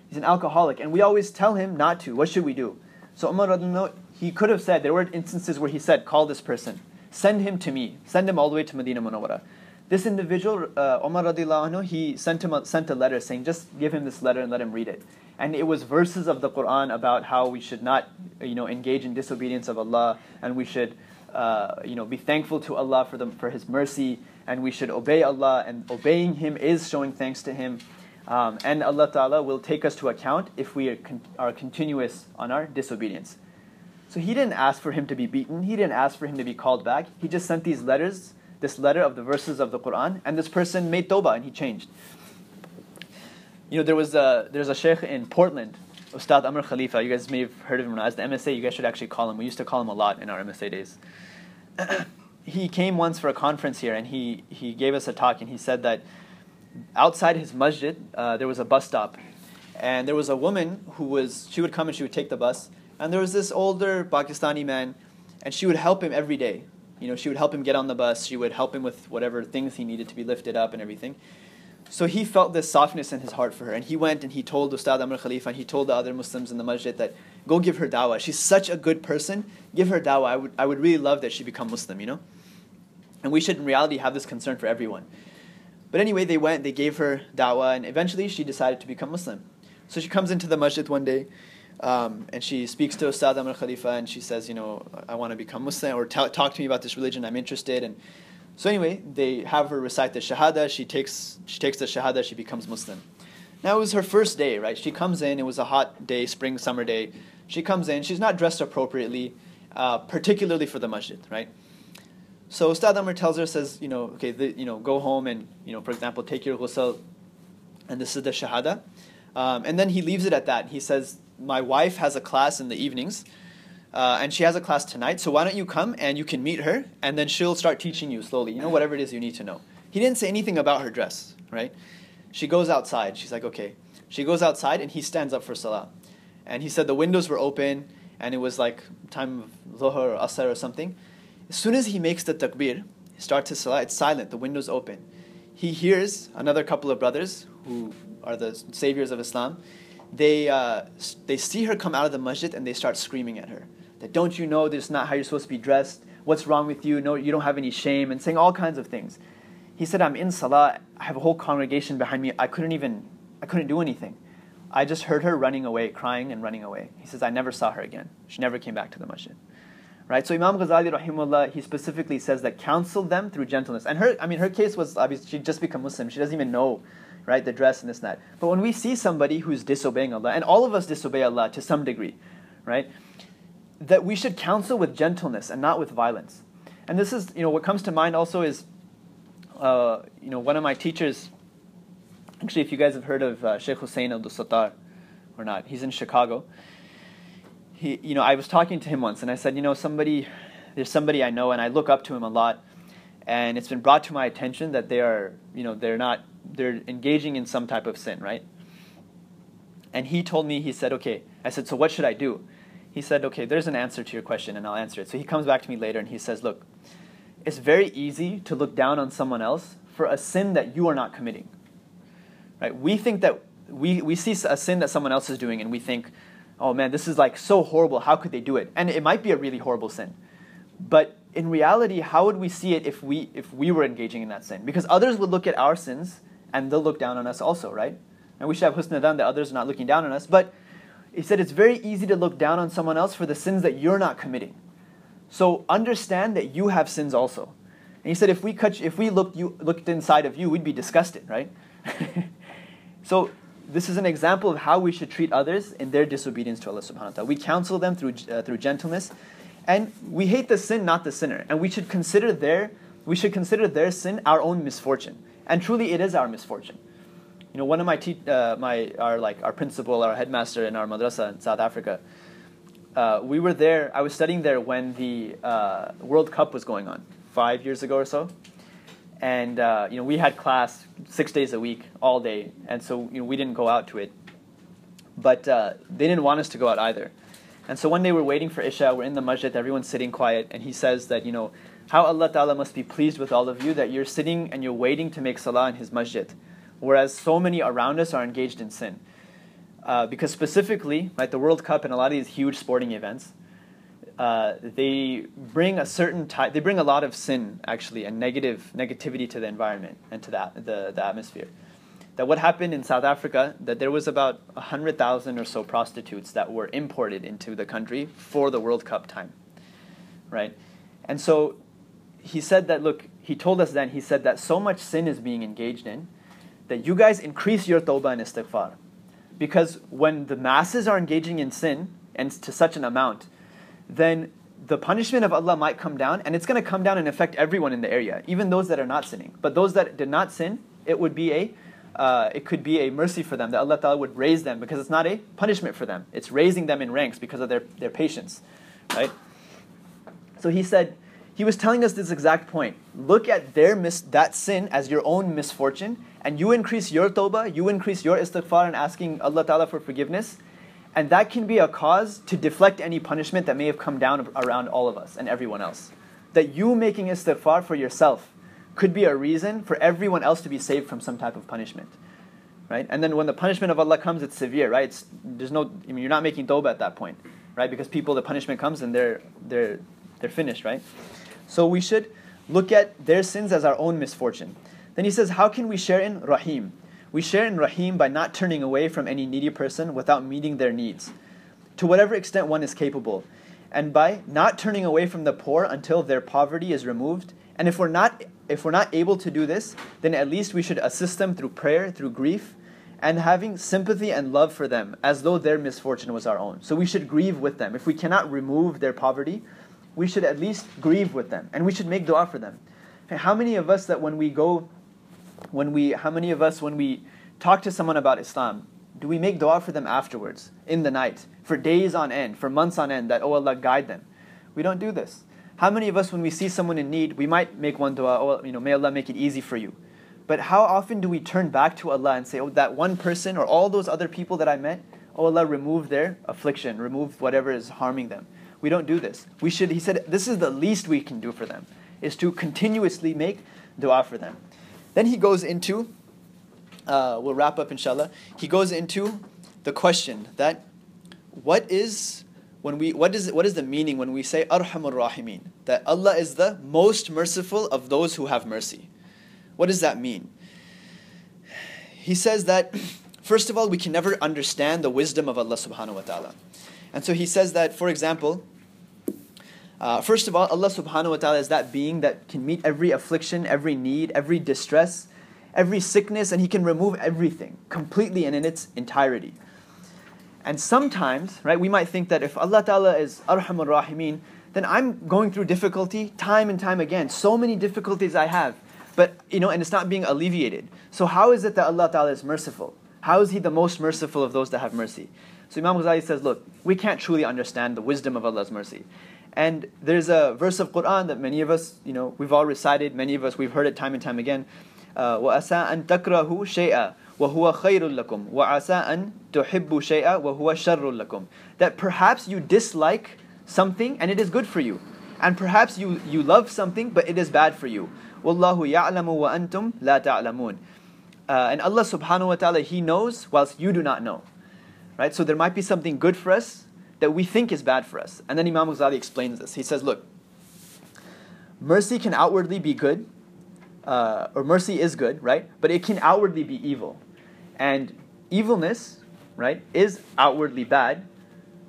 He's an alcoholic, and we always tell him not to. What should we do? So Umar, he could have said, there were instances where he said, call this person. Send him to me. Send him all the way to Medina Munawwara. This individual, uh, Umar radiallahu anhu, he sent him a, sent a letter saying, just give him this letter and let him read it. And it was verses of the Quran about how we should not, you know, engage in disobedience of Allah, and we should, uh, you know, be thankful to Allah for the, for His mercy, and we should obey Allah, and obeying Him is showing thanks to Him. Um, and Allah Ta'ala will take us to account if we are, con- are continuous on our disobedience. So he didn't ask for him to be beaten. He didn't ask for him to be called back. He just sent these letters this letter of the verses of the Quran, and this person made tawbah and he changed. You know, there was a, there's a sheikh in Portland, Ustad Amr Khalifa. You guys may have heard of him as the MSA. You guys should actually call him. We used to call him a lot in our MSA days. *clears throat* he came once for a conference here, and he, he gave us a talk, and he said that outside his masjid, uh, there was a bus stop. And there was a woman who was, she would come and she would take the bus. And there was this older Pakistani man, and she would help him every day. You know, she would help him get on the bus. She would help him with whatever things he needed to be lifted up and everything. So he felt this softness in his heart for her, and he went and he told Ustad Amr Khalifa and he told the other Muslims in the masjid that go give her dawah. She's such a good person. Give her dawah. I would, I would really love that she become Muslim. You know, and we should in reality have this concern for everyone. But anyway, they went, they gave her dawah, and eventually she decided to become Muslim. So she comes into the masjid one day, um, and she speaks to Ustad Amr Khalifa and she says, you know, I want to become Muslim or t- talk to me about this religion. I'm interested. And so anyway, they have her recite the Shahada. She takes she takes the Shahada. She becomes Muslim. Now it was her first day, right? She comes in. It was a hot day, spring summer day. She comes in. She's not dressed appropriately, uh, particularly for the masjid, right? So Ustad Amr tells her, says, you know, okay, the, you know, go home and you know, for example, take your ghusl, and this is the Shahada. Um, and then he leaves it at that. He says, my wife has a class in the evenings, uh, and she has a class tonight. So why don't you come and you can meet her, and then she'll start teaching you slowly. You know, whatever it is you need to know. He didn't say anything about her dress, right? She goes outside. She's like, okay. She goes outside, and he stands up for salah. And he said the windows were open, and it was like time of Dhuhr or Asr or something. As soon as he makes the takbir, starts his salah, it's silent, the window's open. He hears another couple of brothers who are the saviors of Islam they, uh, they see her come out of the masjid and they start screaming at her. That don't you know this is not how you're supposed to be dressed? What's wrong with you? No, you don't have any shame, and saying all kinds of things. He said, I'm in salah, I have a whole congregation behind me. I couldn't even, I couldn't do anything. I just heard her running away, crying and running away. He says, I never saw her again. She never came back to the masjid. Right? So Imam Ghazali rahimullah, he specifically says that counsel them through gentleness. And her, I mean, her case was obviously she just become Muslim. She doesn't even know right? The dress and this and that. But when we see somebody who's disobeying Allah, and all of us disobey Allah to some degree, right? That we should counsel with gentleness and not with violence. And this is, you know, what comes to mind also is, uh, you know, one of my teachers, actually, if you guys have heard of uh, Sheikh Hussein Abdul Sattar or not, he's in Chicago. He, you know, I was talking to him once and I said, you know, somebody, there's somebody I know and I look up to him a lot and it's been brought to my attention that they are, you know, they're not they're engaging in some type of sin, right? And he told me, he said, okay. I said, so what should I do? He said, okay, there's an answer to your question, and I'll answer it. So he comes back to me later and he says, look, it's very easy to look down on someone else for a sin that you are not committing. Right? We think that we, we see a sin that someone else is doing and we think, oh man, this is like so horrible. How could they do it? And it might be a really horrible sin. But in reality, how would we see it if we if we were engaging in that sin? Because others would look at our sins and they'll look down on us also, right? And we should have husn that others are not looking down on us. But he said it's very easy to look down on someone else for the sins that you're not committing. So understand that you have sins also. And he said if we cut, if we looked you looked inside of you, we'd be disgusted, right? *laughs* so this is an example of how we should treat others in their disobedience to Allah subhanahu wa ta'ala. We counsel them through uh, through gentleness and we hate the sin, not the sinner. And we should consider their we should consider their sin our own misfortune. And truly, it is our misfortune. You know, one of my te- uh, my our like our principal, our headmaster in our madrasa in South Africa. Uh, we were there. I was studying there when the uh, World Cup was going on five years ago or so, and uh, you know we had class six days a week, all day, and so you know we didn't go out to it. But uh, they didn't want us to go out either, and so one day we're waiting for Isha. We're in the masjid. Everyone's sitting quiet, and he says that you know how Allah Ta'ala must be pleased with all of you that you're sitting and you're waiting to make salah in His masjid, whereas so many around us are engaged in sin. Uh, because specifically, right, the World Cup and a lot of these huge sporting events, uh, they bring a certain type, they bring a lot of sin actually and negative negativity to the environment and to the, the, the atmosphere. That what happened in South Africa, that there was about 100,000 or so prostitutes that were imported into the country for the World Cup time. Right? And so he said that, look, he told us then, he said that so much sin is being engaged in that you guys increase your tawbah and istighfar. Because when the masses are engaging in sin, and to such an amount, then the punishment of Allah might come down, and it's going to come down and affect everyone in the area, even those that are not sinning. But those that did not sin, it would be a, uh, it could be a mercy for them that Allah Taala would raise them because it's not a punishment for them. It's raising them in ranks because of their, their patience, right? So he said, he was telling us this exact point. Look at their mis- that sin as your own misfortune, and you increase your tawbah, you increase your istighfar and asking Allah Ta'ala for forgiveness, and that can be a cause to deflect any punishment that may have come down around all of us and everyone else. That you making istighfar for yourself could be a reason for everyone else to be saved from some type of punishment. Right? And then when the punishment of Allah comes, it's severe, right? It's, there's no, I mean, you're not making tawbah at that point, right? Because people, the punishment comes and they're, they're, they're finished, right? So we should look at their sins as our own misfortune. Then he says, how can we share in Rahim? We share in Rahim by not turning away from any needy person without meeting their needs, to whatever extent one is capable, and by not turning away from the poor until their poverty is removed. And if we're not if we're not able to do this, then at least we should assist them through prayer, through grief, and having sympathy and love for them as though their misfortune was our own. So we should grieve with them. If we cannot remove their poverty, we should at least grieve with them and we should make dua for them. How many of us that when we go when we, how many of us, when we talk to someone about Islam, do we make dua for them afterwards, in the night, for days on end, for months on end, that, oh Allah, guide them? We don't do this. How many of us, when we see someone in need, we might make one dua, oh, you know, may Allah make it easy for you. But how often do we turn back to Allah and say, oh, that one person or all those other people that I met, oh Allah, remove their affliction, remove whatever is harming them. We don't do this. We should, he said, this is the least we can do for them, is to continuously make dua for them. Then he goes into, uh, we'll wrap up inshallah. He goes into the question that what is when we what is what is the meaning when we say arhamur rahimin that Allah is the most merciful of those who have mercy. What does that mean? He says that first of all we can never understand the wisdom of Allah subhanahu wa ta'ala. And so he says that for example uh, first of all, Allah subhanahu wa ta'ala is that being that can meet every affliction, every need, every distress, every sickness, and He can remove everything completely and in its entirety. And sometimes, right, we might think that if Allah Ta'ala is Arhamur Rahimin, then I'm going through difficulty time and time again. So many difficulties I have. But, you know, and it's not being alleviated. So how is it that Allah Ta'ala is merciful? How is He the most merciful of those that have mercy? So Imam Ghazali says, look, we can't truly understand the wisdom of Allah's mercy. And there's a verse of Quran that many of us, you know, we've all recited, many of us, we've heard it time and time again. وَأَسَىٰ أَن تَكْرَهُ شَيْئًا وَهُوَ خَيْرٌ لَكُمْ وَعَسَىٰ أَن تُحِبُّ شَيْئًا وَهُوَ شَرٌ لَكُمْ That perhaps you dislike something and it is good for you. And perhaps you, you love something but it is bad for you. وَاللَّهُ يَعْلَمُ وَأَنْتُمْ لَا تَعْلَمُونَ uh, and Allah subhanahu wa ta'ala, He knows whilst you do not know. Right? So there might be something good for us that we think is bad for us. And then Imam Ghazali explains this. He says, look, mercy can outwardly be good, uh, or mercy is good, right? But it can outwardly be evil. And evilness, right, is outwardly bad,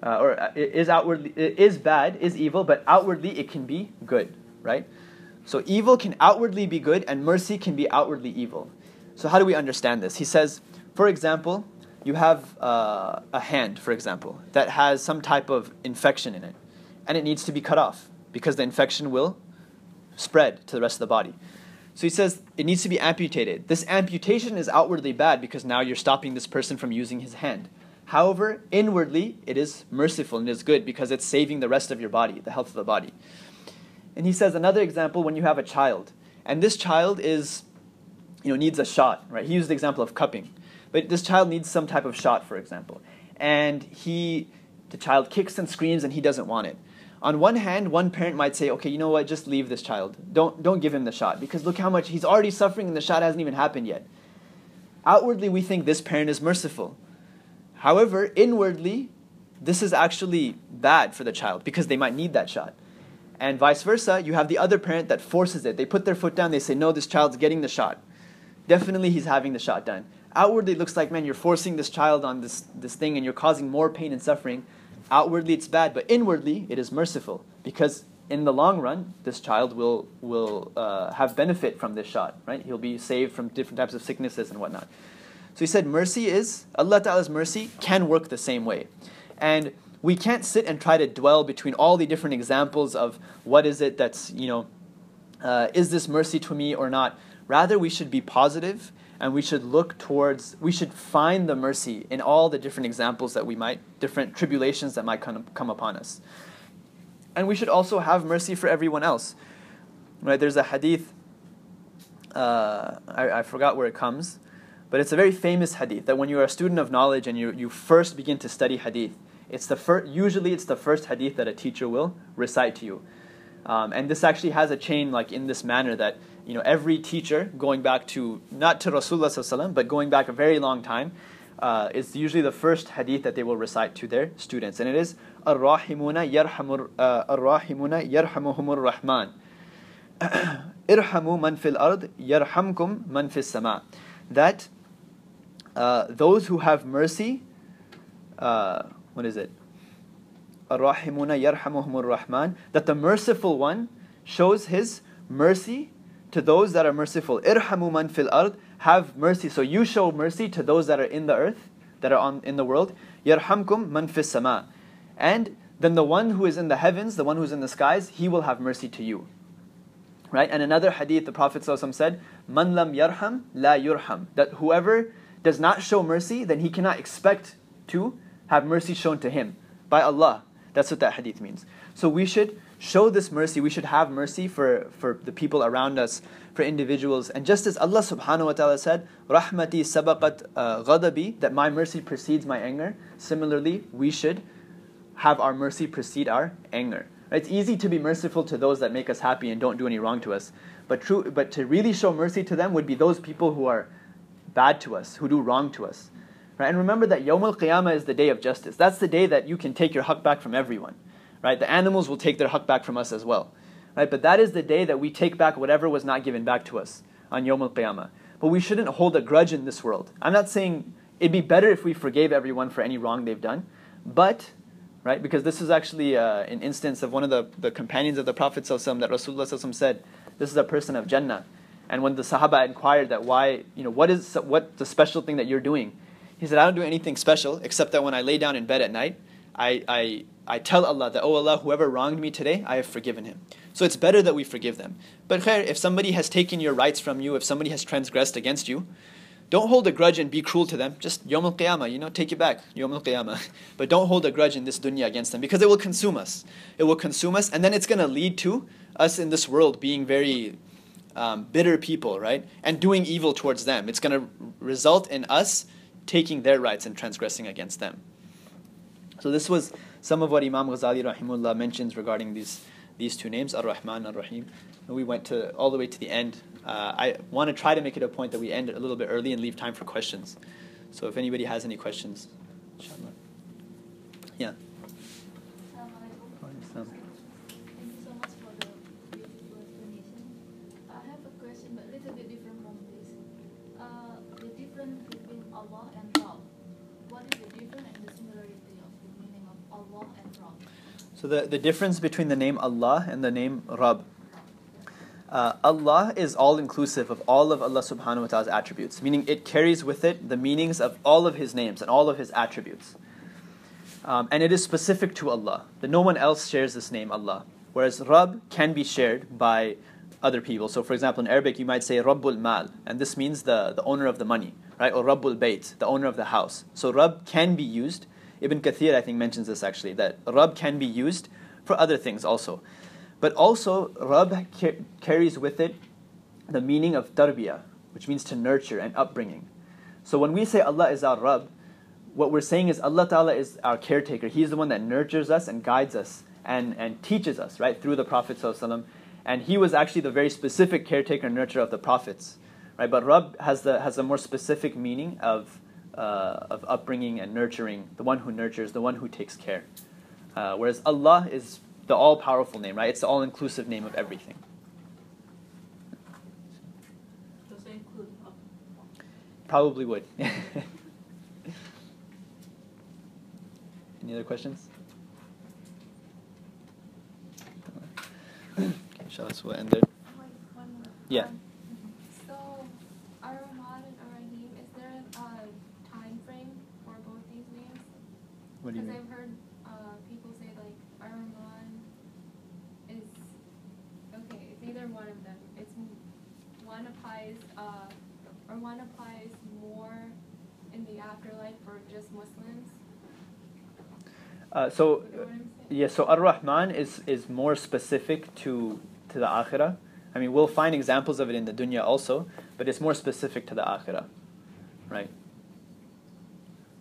uh, or uh, is outwardly is bad, is evil, but outwardly it can be good, right? So evil can outwardly be good, and mercy can be outwardly evil. So how do we understand this? He says, for example, you have uh, a hand, for example, that has some type of infection in it, and it needs to be cut off because the infection will spread to the rest of the body. So he says it needs to be amputated. This amputation is outwardly bad because now you're stopping this person from using his hand. However, inwardly, it is merciful and is good because it's saving the rest of your body, the health of the body. And he says another example when you have a child, and this child is, you know, needs a shot, right? He used the example of cupping. But this child needs some type of shot, for example. And he, the child kicks and screams and he doesn't want it. On one hand, one parent might say, okay, you know what, just leave this child. Don't, don't give him the shot because look how much he's already suffering and the shot hasn't even happened yet. Outwardly, we think this parent is merciful. However, inwardly, this is actually bad for the child because they might need that shot. And vice versa, you have the other parent that forces it. They put their foot down, they say, no, this child's getting the shot. Definitely he's having the shot done. Outwardly, it looks like, man, you're forcing this child on this, this thing and you're causing more pain and suffering. Outwardly, it's bad, but inwardly, it is merciful because in the long run, this child will, will uh, have benefit from this shot, right? He'll be saved from different types of sicknesses and whatnot. So he said, mercy is, Allah Ta'ala's mercy can work the same way. And we can't sit and try to dwell between all the different examples of what is it that's, you know, uh, is this mercy to me or not. Rather, we should be positive and we should look towards, we should find the mercy in all the different examples that we might, different tribulations that might come, come upon us. And we should also have mercy for everyone else. Right? There's a hadith, uh, I, I forgot where it comes, but it's a very famous hadith that when you're a student of knowledge and you, you first begin to study hadith, it's the fir- usually it's the first hadith that a teacher will recite to you. Um, and this actually has a chain like in this manner that you know every teacher going back to not to Rasulullah but going back a very long time uh, is usually the first hadith that they will recite to their students, and it is Ar-Rahimuna yarhamur Ar-Rahimuna yarhamuhumur Rahman. *clears throat* Irhamu man fil ard yarhamkum man fis sama. That uh, those who have mercy, uh, what is it? Ar-Rahimuna yarhamuhumur Rahman, that the merciful one shows his mercy to those that are merciful. Irhamu man fil ard, have mercy. So you show mercy to those that are in the earth, that are on in the world. Yarhamkum man fis sama. And then the one who is in the heavens, the one who is in the skies, he will have mercy to you. Right? And another hadith, the Prophet said, Man lam yarham la yurham. That whoever does not show mercy, then he cannot expect to have mercy shown to him by Allah. That's what that hadith means. So we should show this mercy. We should have mercy for, for the people around us, for individuals. And just as Allah subhanahu wa ta'ala said, Rahmati sabaqat uh, ghadabi, that my mercy precedes my anger, similarly, we should have our mercy precede our anger. It's easy to be merciful to those that make us happy and don't do any wrong to us. But, true, but to really show mercy to them would be those people who are bad to us, who do wrong to us. Right? And remember that Yawm al Qiyamah is the day of justice. That's the day that you can take your haqq back from everyone. Right? The animals will take their haqq back from us as well. Right? But that is the day that we take back whatever was not given back to us on Yom al Qiyamah. But we shouldn't hold a grudge in this world. I'm not saying it'd be better if we forgave everyone for any wrong they've done, but right? Because this is actually uh, an instance of one of the, the companions of the Prophet that Rasulullah said, this is a person of Jannah. And when the Sahaba inquired that why, you know, what is what the special thing that you're doing? He said, I don't do anything special except that when I lay down in bed at night, I, I, I tell Allah that, oh Allah, whoever wronged me today, I have forgiven him. So it's better that we forgive them. But khair, if somebody has taken your rights from you, if somebody has transgressed against you, don't hold a grudge and be cruel to them. Just Yom Al Qiyamah, you know, take it back, Yom Al Qiyamah. *laughs* But don't hold a grudge in this dunya against them because it will consume us. It will consume us, and then it's going to lead to us in this world being very um, bitter people, right? And doing evil towards them. It's going to result in us taking their rights and transgressing against them. So this was some of what Imam Ghazali rahimullah mentions regarding these these two names, Ar-Rahman, and Ar-Rahim. And we went to all the way to the end uh, I want to try to make it a point that we end a little bit early and leave time for questions. So if anybody has any questions, inshallah. Yeah. Thank you so much for the beautiful explanation. I have a question, but a little bit different from this. Uh, the difference between Allah and Rabb. What is the difference and the similarity of the meaning of Allah and Rabb? So the, the difference between the name Allah and the name Rabb. Uh, Allah is all inclusive of all of Allah subhanahu wa ta'ala's attributes, meaning it carries with it the meanings of all of His names and all of His attributes. Um, and it is specific to Allah, that no one else shares this name, Allah. Whereas Rabb can be shared by other people. So, for example, in Arabic, you might say Rabbul Mal, and this means the, the owner of the money, right? Or Rabbul Bayt, the owner of the house. So, Rabb can be used. Ibn Kathir, I think, mentions this actually, that Rabb can be used for other things also. But also, Rabb carries with it the meaning of tarbiyah, which means to nurture and upbringing. So when we say Allah is our Rabb, what we're saying is Allah Ta'ala is our caretaker. He's the one that nurtures us and guides us and, and teaches us, right, through the Prophet And he was actually the very specific caretaker and nurturer of the prophets. Right? But Rabb has the has a more specific meaning of uh, of upbringing and nurturing, the one who nurtures, the one who takes care. Uh, whereas Allah is the all powerful name, right? It's the all inclusive name of everything. Does it include up? Probably would. *laughs* Any other questions? okay, inshallah, we'll end there. Wait. Yeah. Um, so, Ar-Rahman and Ar-Rahim, is there a time frame for both these names? What do you Because mean? I've heard uh, people say like Ar-Rahman is okay. It's either one of them. It's m- one applies uh, or one applies more in the afterlife for just Muslims. Uh, so, You know what I'm saying? yeah, so Ar-Rahman is, is more specific to, to the Akhirah. I mean, we'll find examples of it in the dunya also, but it's more specific to the Akhirah, right?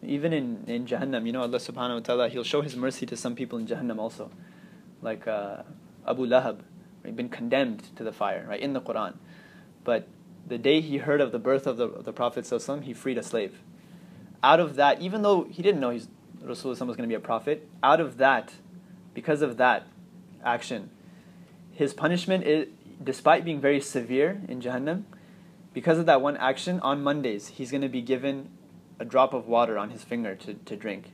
Even in, in Jahannam, you know, Allah subhanahu wa ta'ala, He'll show His mercy to some people in Jahannam also. Like uh, Abu Lahab, right, been condemned to the fire, right, in the Quran. But the day he heard of the birth of the, of the Prophet he freed a slave. Out of that, even though he didn't know he's, Rasulullah was going to be a prophet, out of that, because of that action, his punishment is, despite being very severe in Jahannam, because of that one action, on Mondays, he's going to be given a drop of water on his finger to, to drink.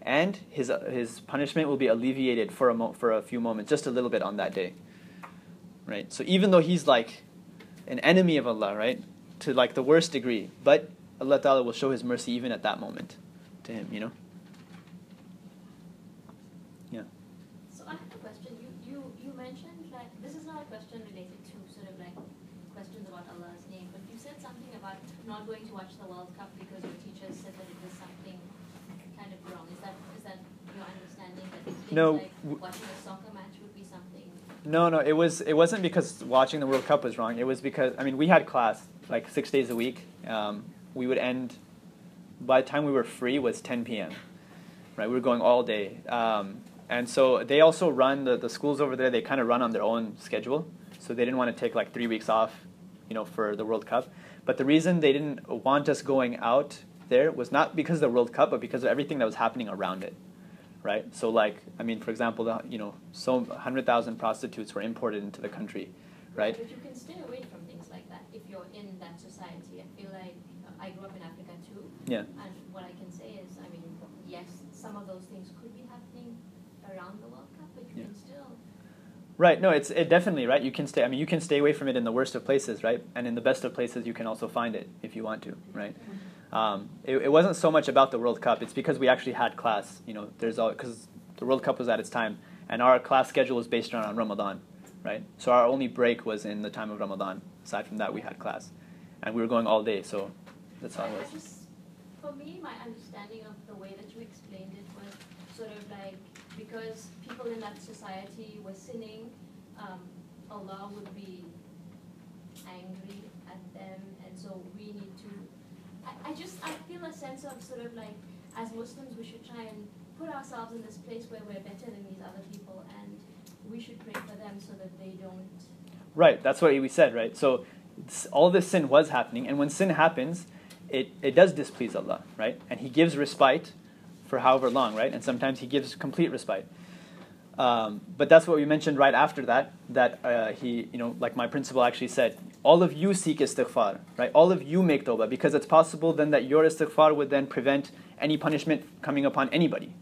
And his, uh, his punishment will be alleviated for a, mo- for a few moments, just a little bit on that day. Right? So even though he's like an enemy of Allah, right? To like the worst degree, but Allah Ta'ala will show his mercy even at that moment to him, you know? Yeah. So I have a question. You, you, you mentioned that this is not a question related to sort of like questions about Allah's name, but you said something about not going to watch the World Cup because your teachers said that it was something kind of wrong. Is that is that your understanding that things No, like watching a soccer match would be something? No, no, it was it wasn't because watching the World Cup was wrong. It was because I mean we had class like six days a week. Um, we would end by the time we were free was 10 p.m. Right, we were going all day, um, and so they also run the, the schools over there. They kind of run on their own schedule, so they didn't want to take like three weeks off, you know, for the World Cup. But the reason they didn't want us going out there was not because of the World Cup, but because of everything that was happening around it right? So like, I mean, for example, the, you know, so 100,000 prostitutes were imported into the country, right? But you can stay away from things like that if you're in that society. I feel like uh, I grew up in Africa too, Yeah. and what I can say is, I mean, yes, some of those things could be happening around the World Cup, but you Yeah. can still. Right. No, it's it definitely right. You can stay. I mean, you can stay away from it in the worst of places, right? And in the best of places, you can also find it if you want to, right? Um, it, it wasn't so much about the World Cup. It's because we actually had class. You know, there's because the World Cup was at its time, and our class schedule was based around Ramadan, right? So our only break was in the time of Ramadan. Aside from that, we had class, and we were going all day. So that's how it was. just, for me, my understanding of the way that you explained it was sort of like because people in that society were sinning, um, Allah would be angry at them, and so we need. I, just I feel a sense of sort of like as Muslims we should try and put ourselves in this place where we're better than these other people, and we should pray for them so that they don't. Right, that's what we said, right? So all this sin was happening, and when sin happens, it, it does displease Allah, right? And He gives respite for however long, right? And sometimes He gives complete respite. Um, but that's what we mentioned right after that, that uh, He, you know, like my principal actually said, all of you seek istighfar, right? All of you make tawbah, because it's possible then that your istighfar would then prevent any punishment coming upon anybody,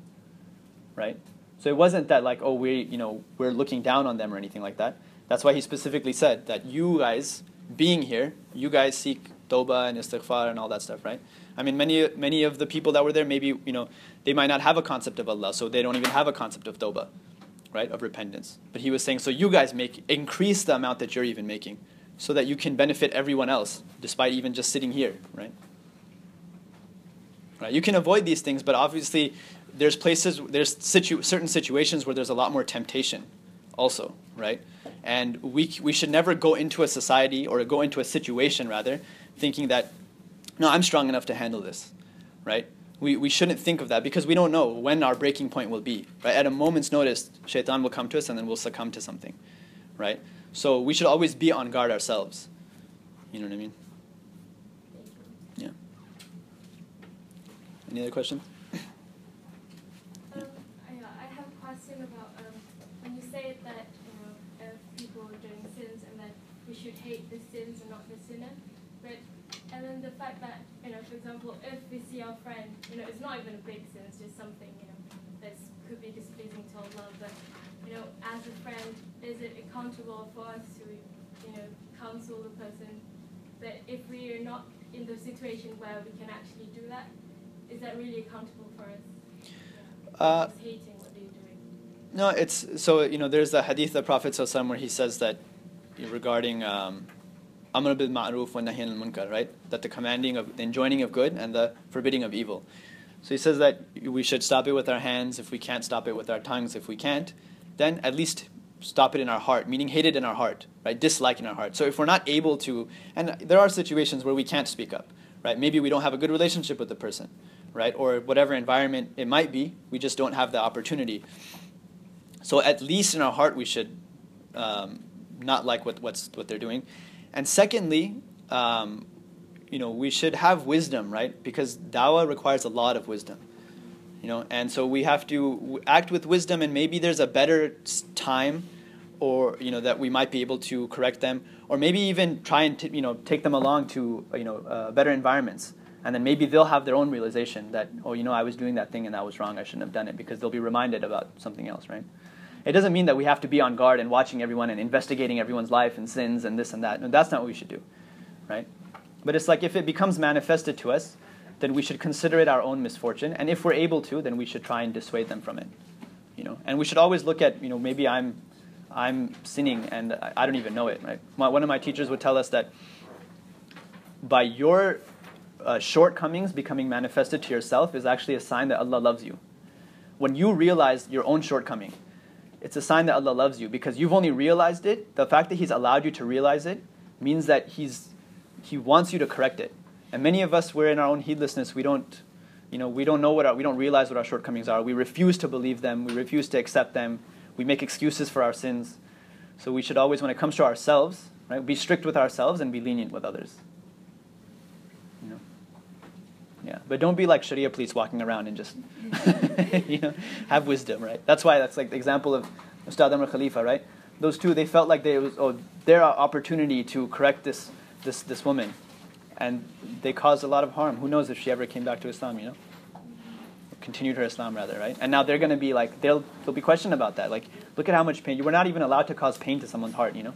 right? So it wasn't that like, oh, we, you know, we're looking down on them or anything like that. That's why he specifically said that you guys being here, you guys seek tawbah and istighfar and all that stuff, right? I mean, many many of the people that were there, maybe you know, they might not have a concept of Allah, so they don't even have a concept of tawbah, right, of repentance. But he was saying, so you guys make increase the amount that you're even making, so that you can benefit everyone else, despite even just sitting here, right? Right. You can avoid these things, but obviously, there's places, there's situ- certain situations where there's a lot more temptation, also, right? And we we should never go into a society or go into a situation rather, thinking that, no, I'm strong enough to handle this, right? We, we shouldn't think of that because we don't know when our breaking point will be. Right? At a moment's notice, shaitan will come to us and then we'll succumb to something, right? So we should always be on guard ourselves. You know what I mean? Yeah. Any other questions? Um, I, I have a question about um, when you say that you know if people are doing sins and that we should hate the sins and not the sinner, but and then the fact that you know, for example, if we see our friend, you know, it's not even a big sin, it's just something you know that could be displeasing to Allah, but you know, as a friend, is it accountable for us to you know counsel the person that if we are not in the situation where we can actually do that, is that really accountable for us? Uh, hating what they're doing. No, it's so you know. There's a hadith of the Prophet ﷺ where he says that regarding um, amr bil ma'ruf wa nahy al munkar, right? That the commanding of the enjoining of good and the forbidding of evil. So he says that we should stop it with our hands if we can't stop it with our tongues. If we can't, then at least stop it in our heart, meaning hate it in our heart, right? Dislike in our heart. So if we're not able to, and there are situations where we can't speak up, right? Maybe we don't have a good relationship with the person, right? Or whatever environment it might be, we just don't have the opportunity. So at least in our heart, we should um, not like what, what's, what they're doing. And secondly, um, you know, we should have wisdom, right? Because dawah requires a lot of wisdom. You know, and so we have to act with wisdom, and maybe there's a better time, or you know that we might be able to correct them, or maybe even try and t- you know take them along to you know uh, better environments, and then maybe they'll have their own realization that oh you know I was doing that thing and that was wrong I shouldn't have done it because they'll be reminded about something else, right? It doesn't mean that we have to be on guard and watching everyone and investigating everyone's life and sins and this and that. No, that's not what we should do, right? But it's like if it becomes manifested to us, then we should consider it our own misfortune, and if we're able to, then we should try and dissuade them from it. You know, and we should always look at you know maybe I'm I'm sinning and I don't even know it. Right? My, one of my teachers would tell us that by your uh, shortcomings becoming manifested to yourself is actually a sign that Allah loves you. When you realize your own shortcoming, it's a sign that Allah loves you because you've only realized it. The fact that He's allowed you to realize it means that He's He wants you to correct it. And many of us, we're in our own heedlessness. We don't, you know, we don't know what our, we don't realize what our shortcomings are. We refuse to believe them. We refuse to accept them. We make excuses for our sins. So we should always, when it comes to ourselves, right, be strict with ourselves and be lenient with others. You know, yeah. But don't be like Sharia police walking around and just, *laughs* you know, have wisdom, right? That's why that's like the example of Ustad Amr Khalifa, right? Those two, they felt like they was oh their opportunity to correct this this this woman and they caused a lot of harm. Who knows if she ever came back to Islam, you know? Continued her Islam rather, right? And now they're going to be like, they'll, they'll be questioned about that. Like, look at how much pain. You were not even allowed to cause pain to someone's heart, you know?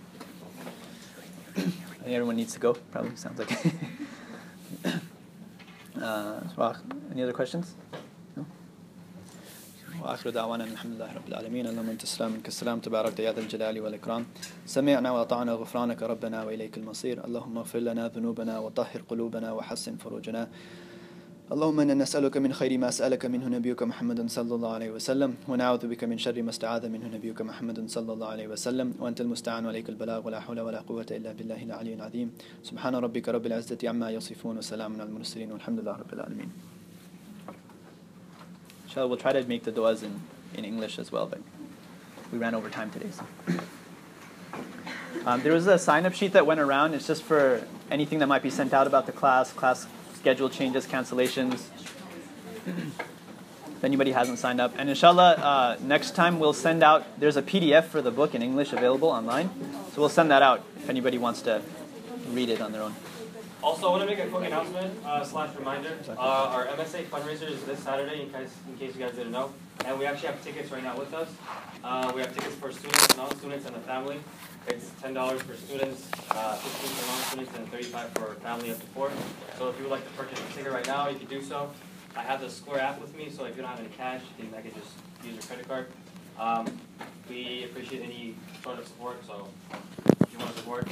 *coughs* Everyone needs to go, probably, sounds like. *coughs* uh, any other questions? وآخر دعوانا الحمد لله رب العالمين. اللهم أنت السلام منك. السلام تبارك يا ذا الجلال والإكرام. سمعنا وأطعنا غفرانك ربنا وإليك المصير. اللهم اغفر لنا ذنوبنا وطهر قلوبنا وحسن فروجنا. اللهم إنا نسألك من خير ما سألك منه نبيك محمد صلى الله عليه وسلم. ونعوذ بك من شر ما استعاذ منه نبيك محمد صلى الله عليه وسلم. وأنت المستعان عليك البلاغ. ولا حول ولا قوة إلا بالله العلي العظيم. سبحان ربك رب العزة عما يصفون وسلام على المرسلين والحمد لله رب العالمين. Inshallah, we'll try to make the du'as in, in English as well, but we ran over time today. So. Um, there was a sign-up sheet that went around. It's just for anything that might be sent out about the class, class schedule changes, cancellations. if anybody hasn't signed up. And inshallah, uh, next time we'll send out, there's a PDF for the book in English available online. So we'll send that out if anybody wants to read it on their own. Also, I want to make a quick announcement uh, slash reminder. Uh, our MSA fundraiser is this Saturday, in case, in case you guys didn't know. And we actually have tickets right now with us. Uh, we have tickets for students, non-students, and the family. It's $10 for students, uh, 15 for non-students, and 35 for family up to four. So if you would like to purchase a ticket right now, you can do so. I have the Square app with me, so if you don't have any cash, then I can just use your credit card. Um, we appreciate any sort of support, so if you want to support.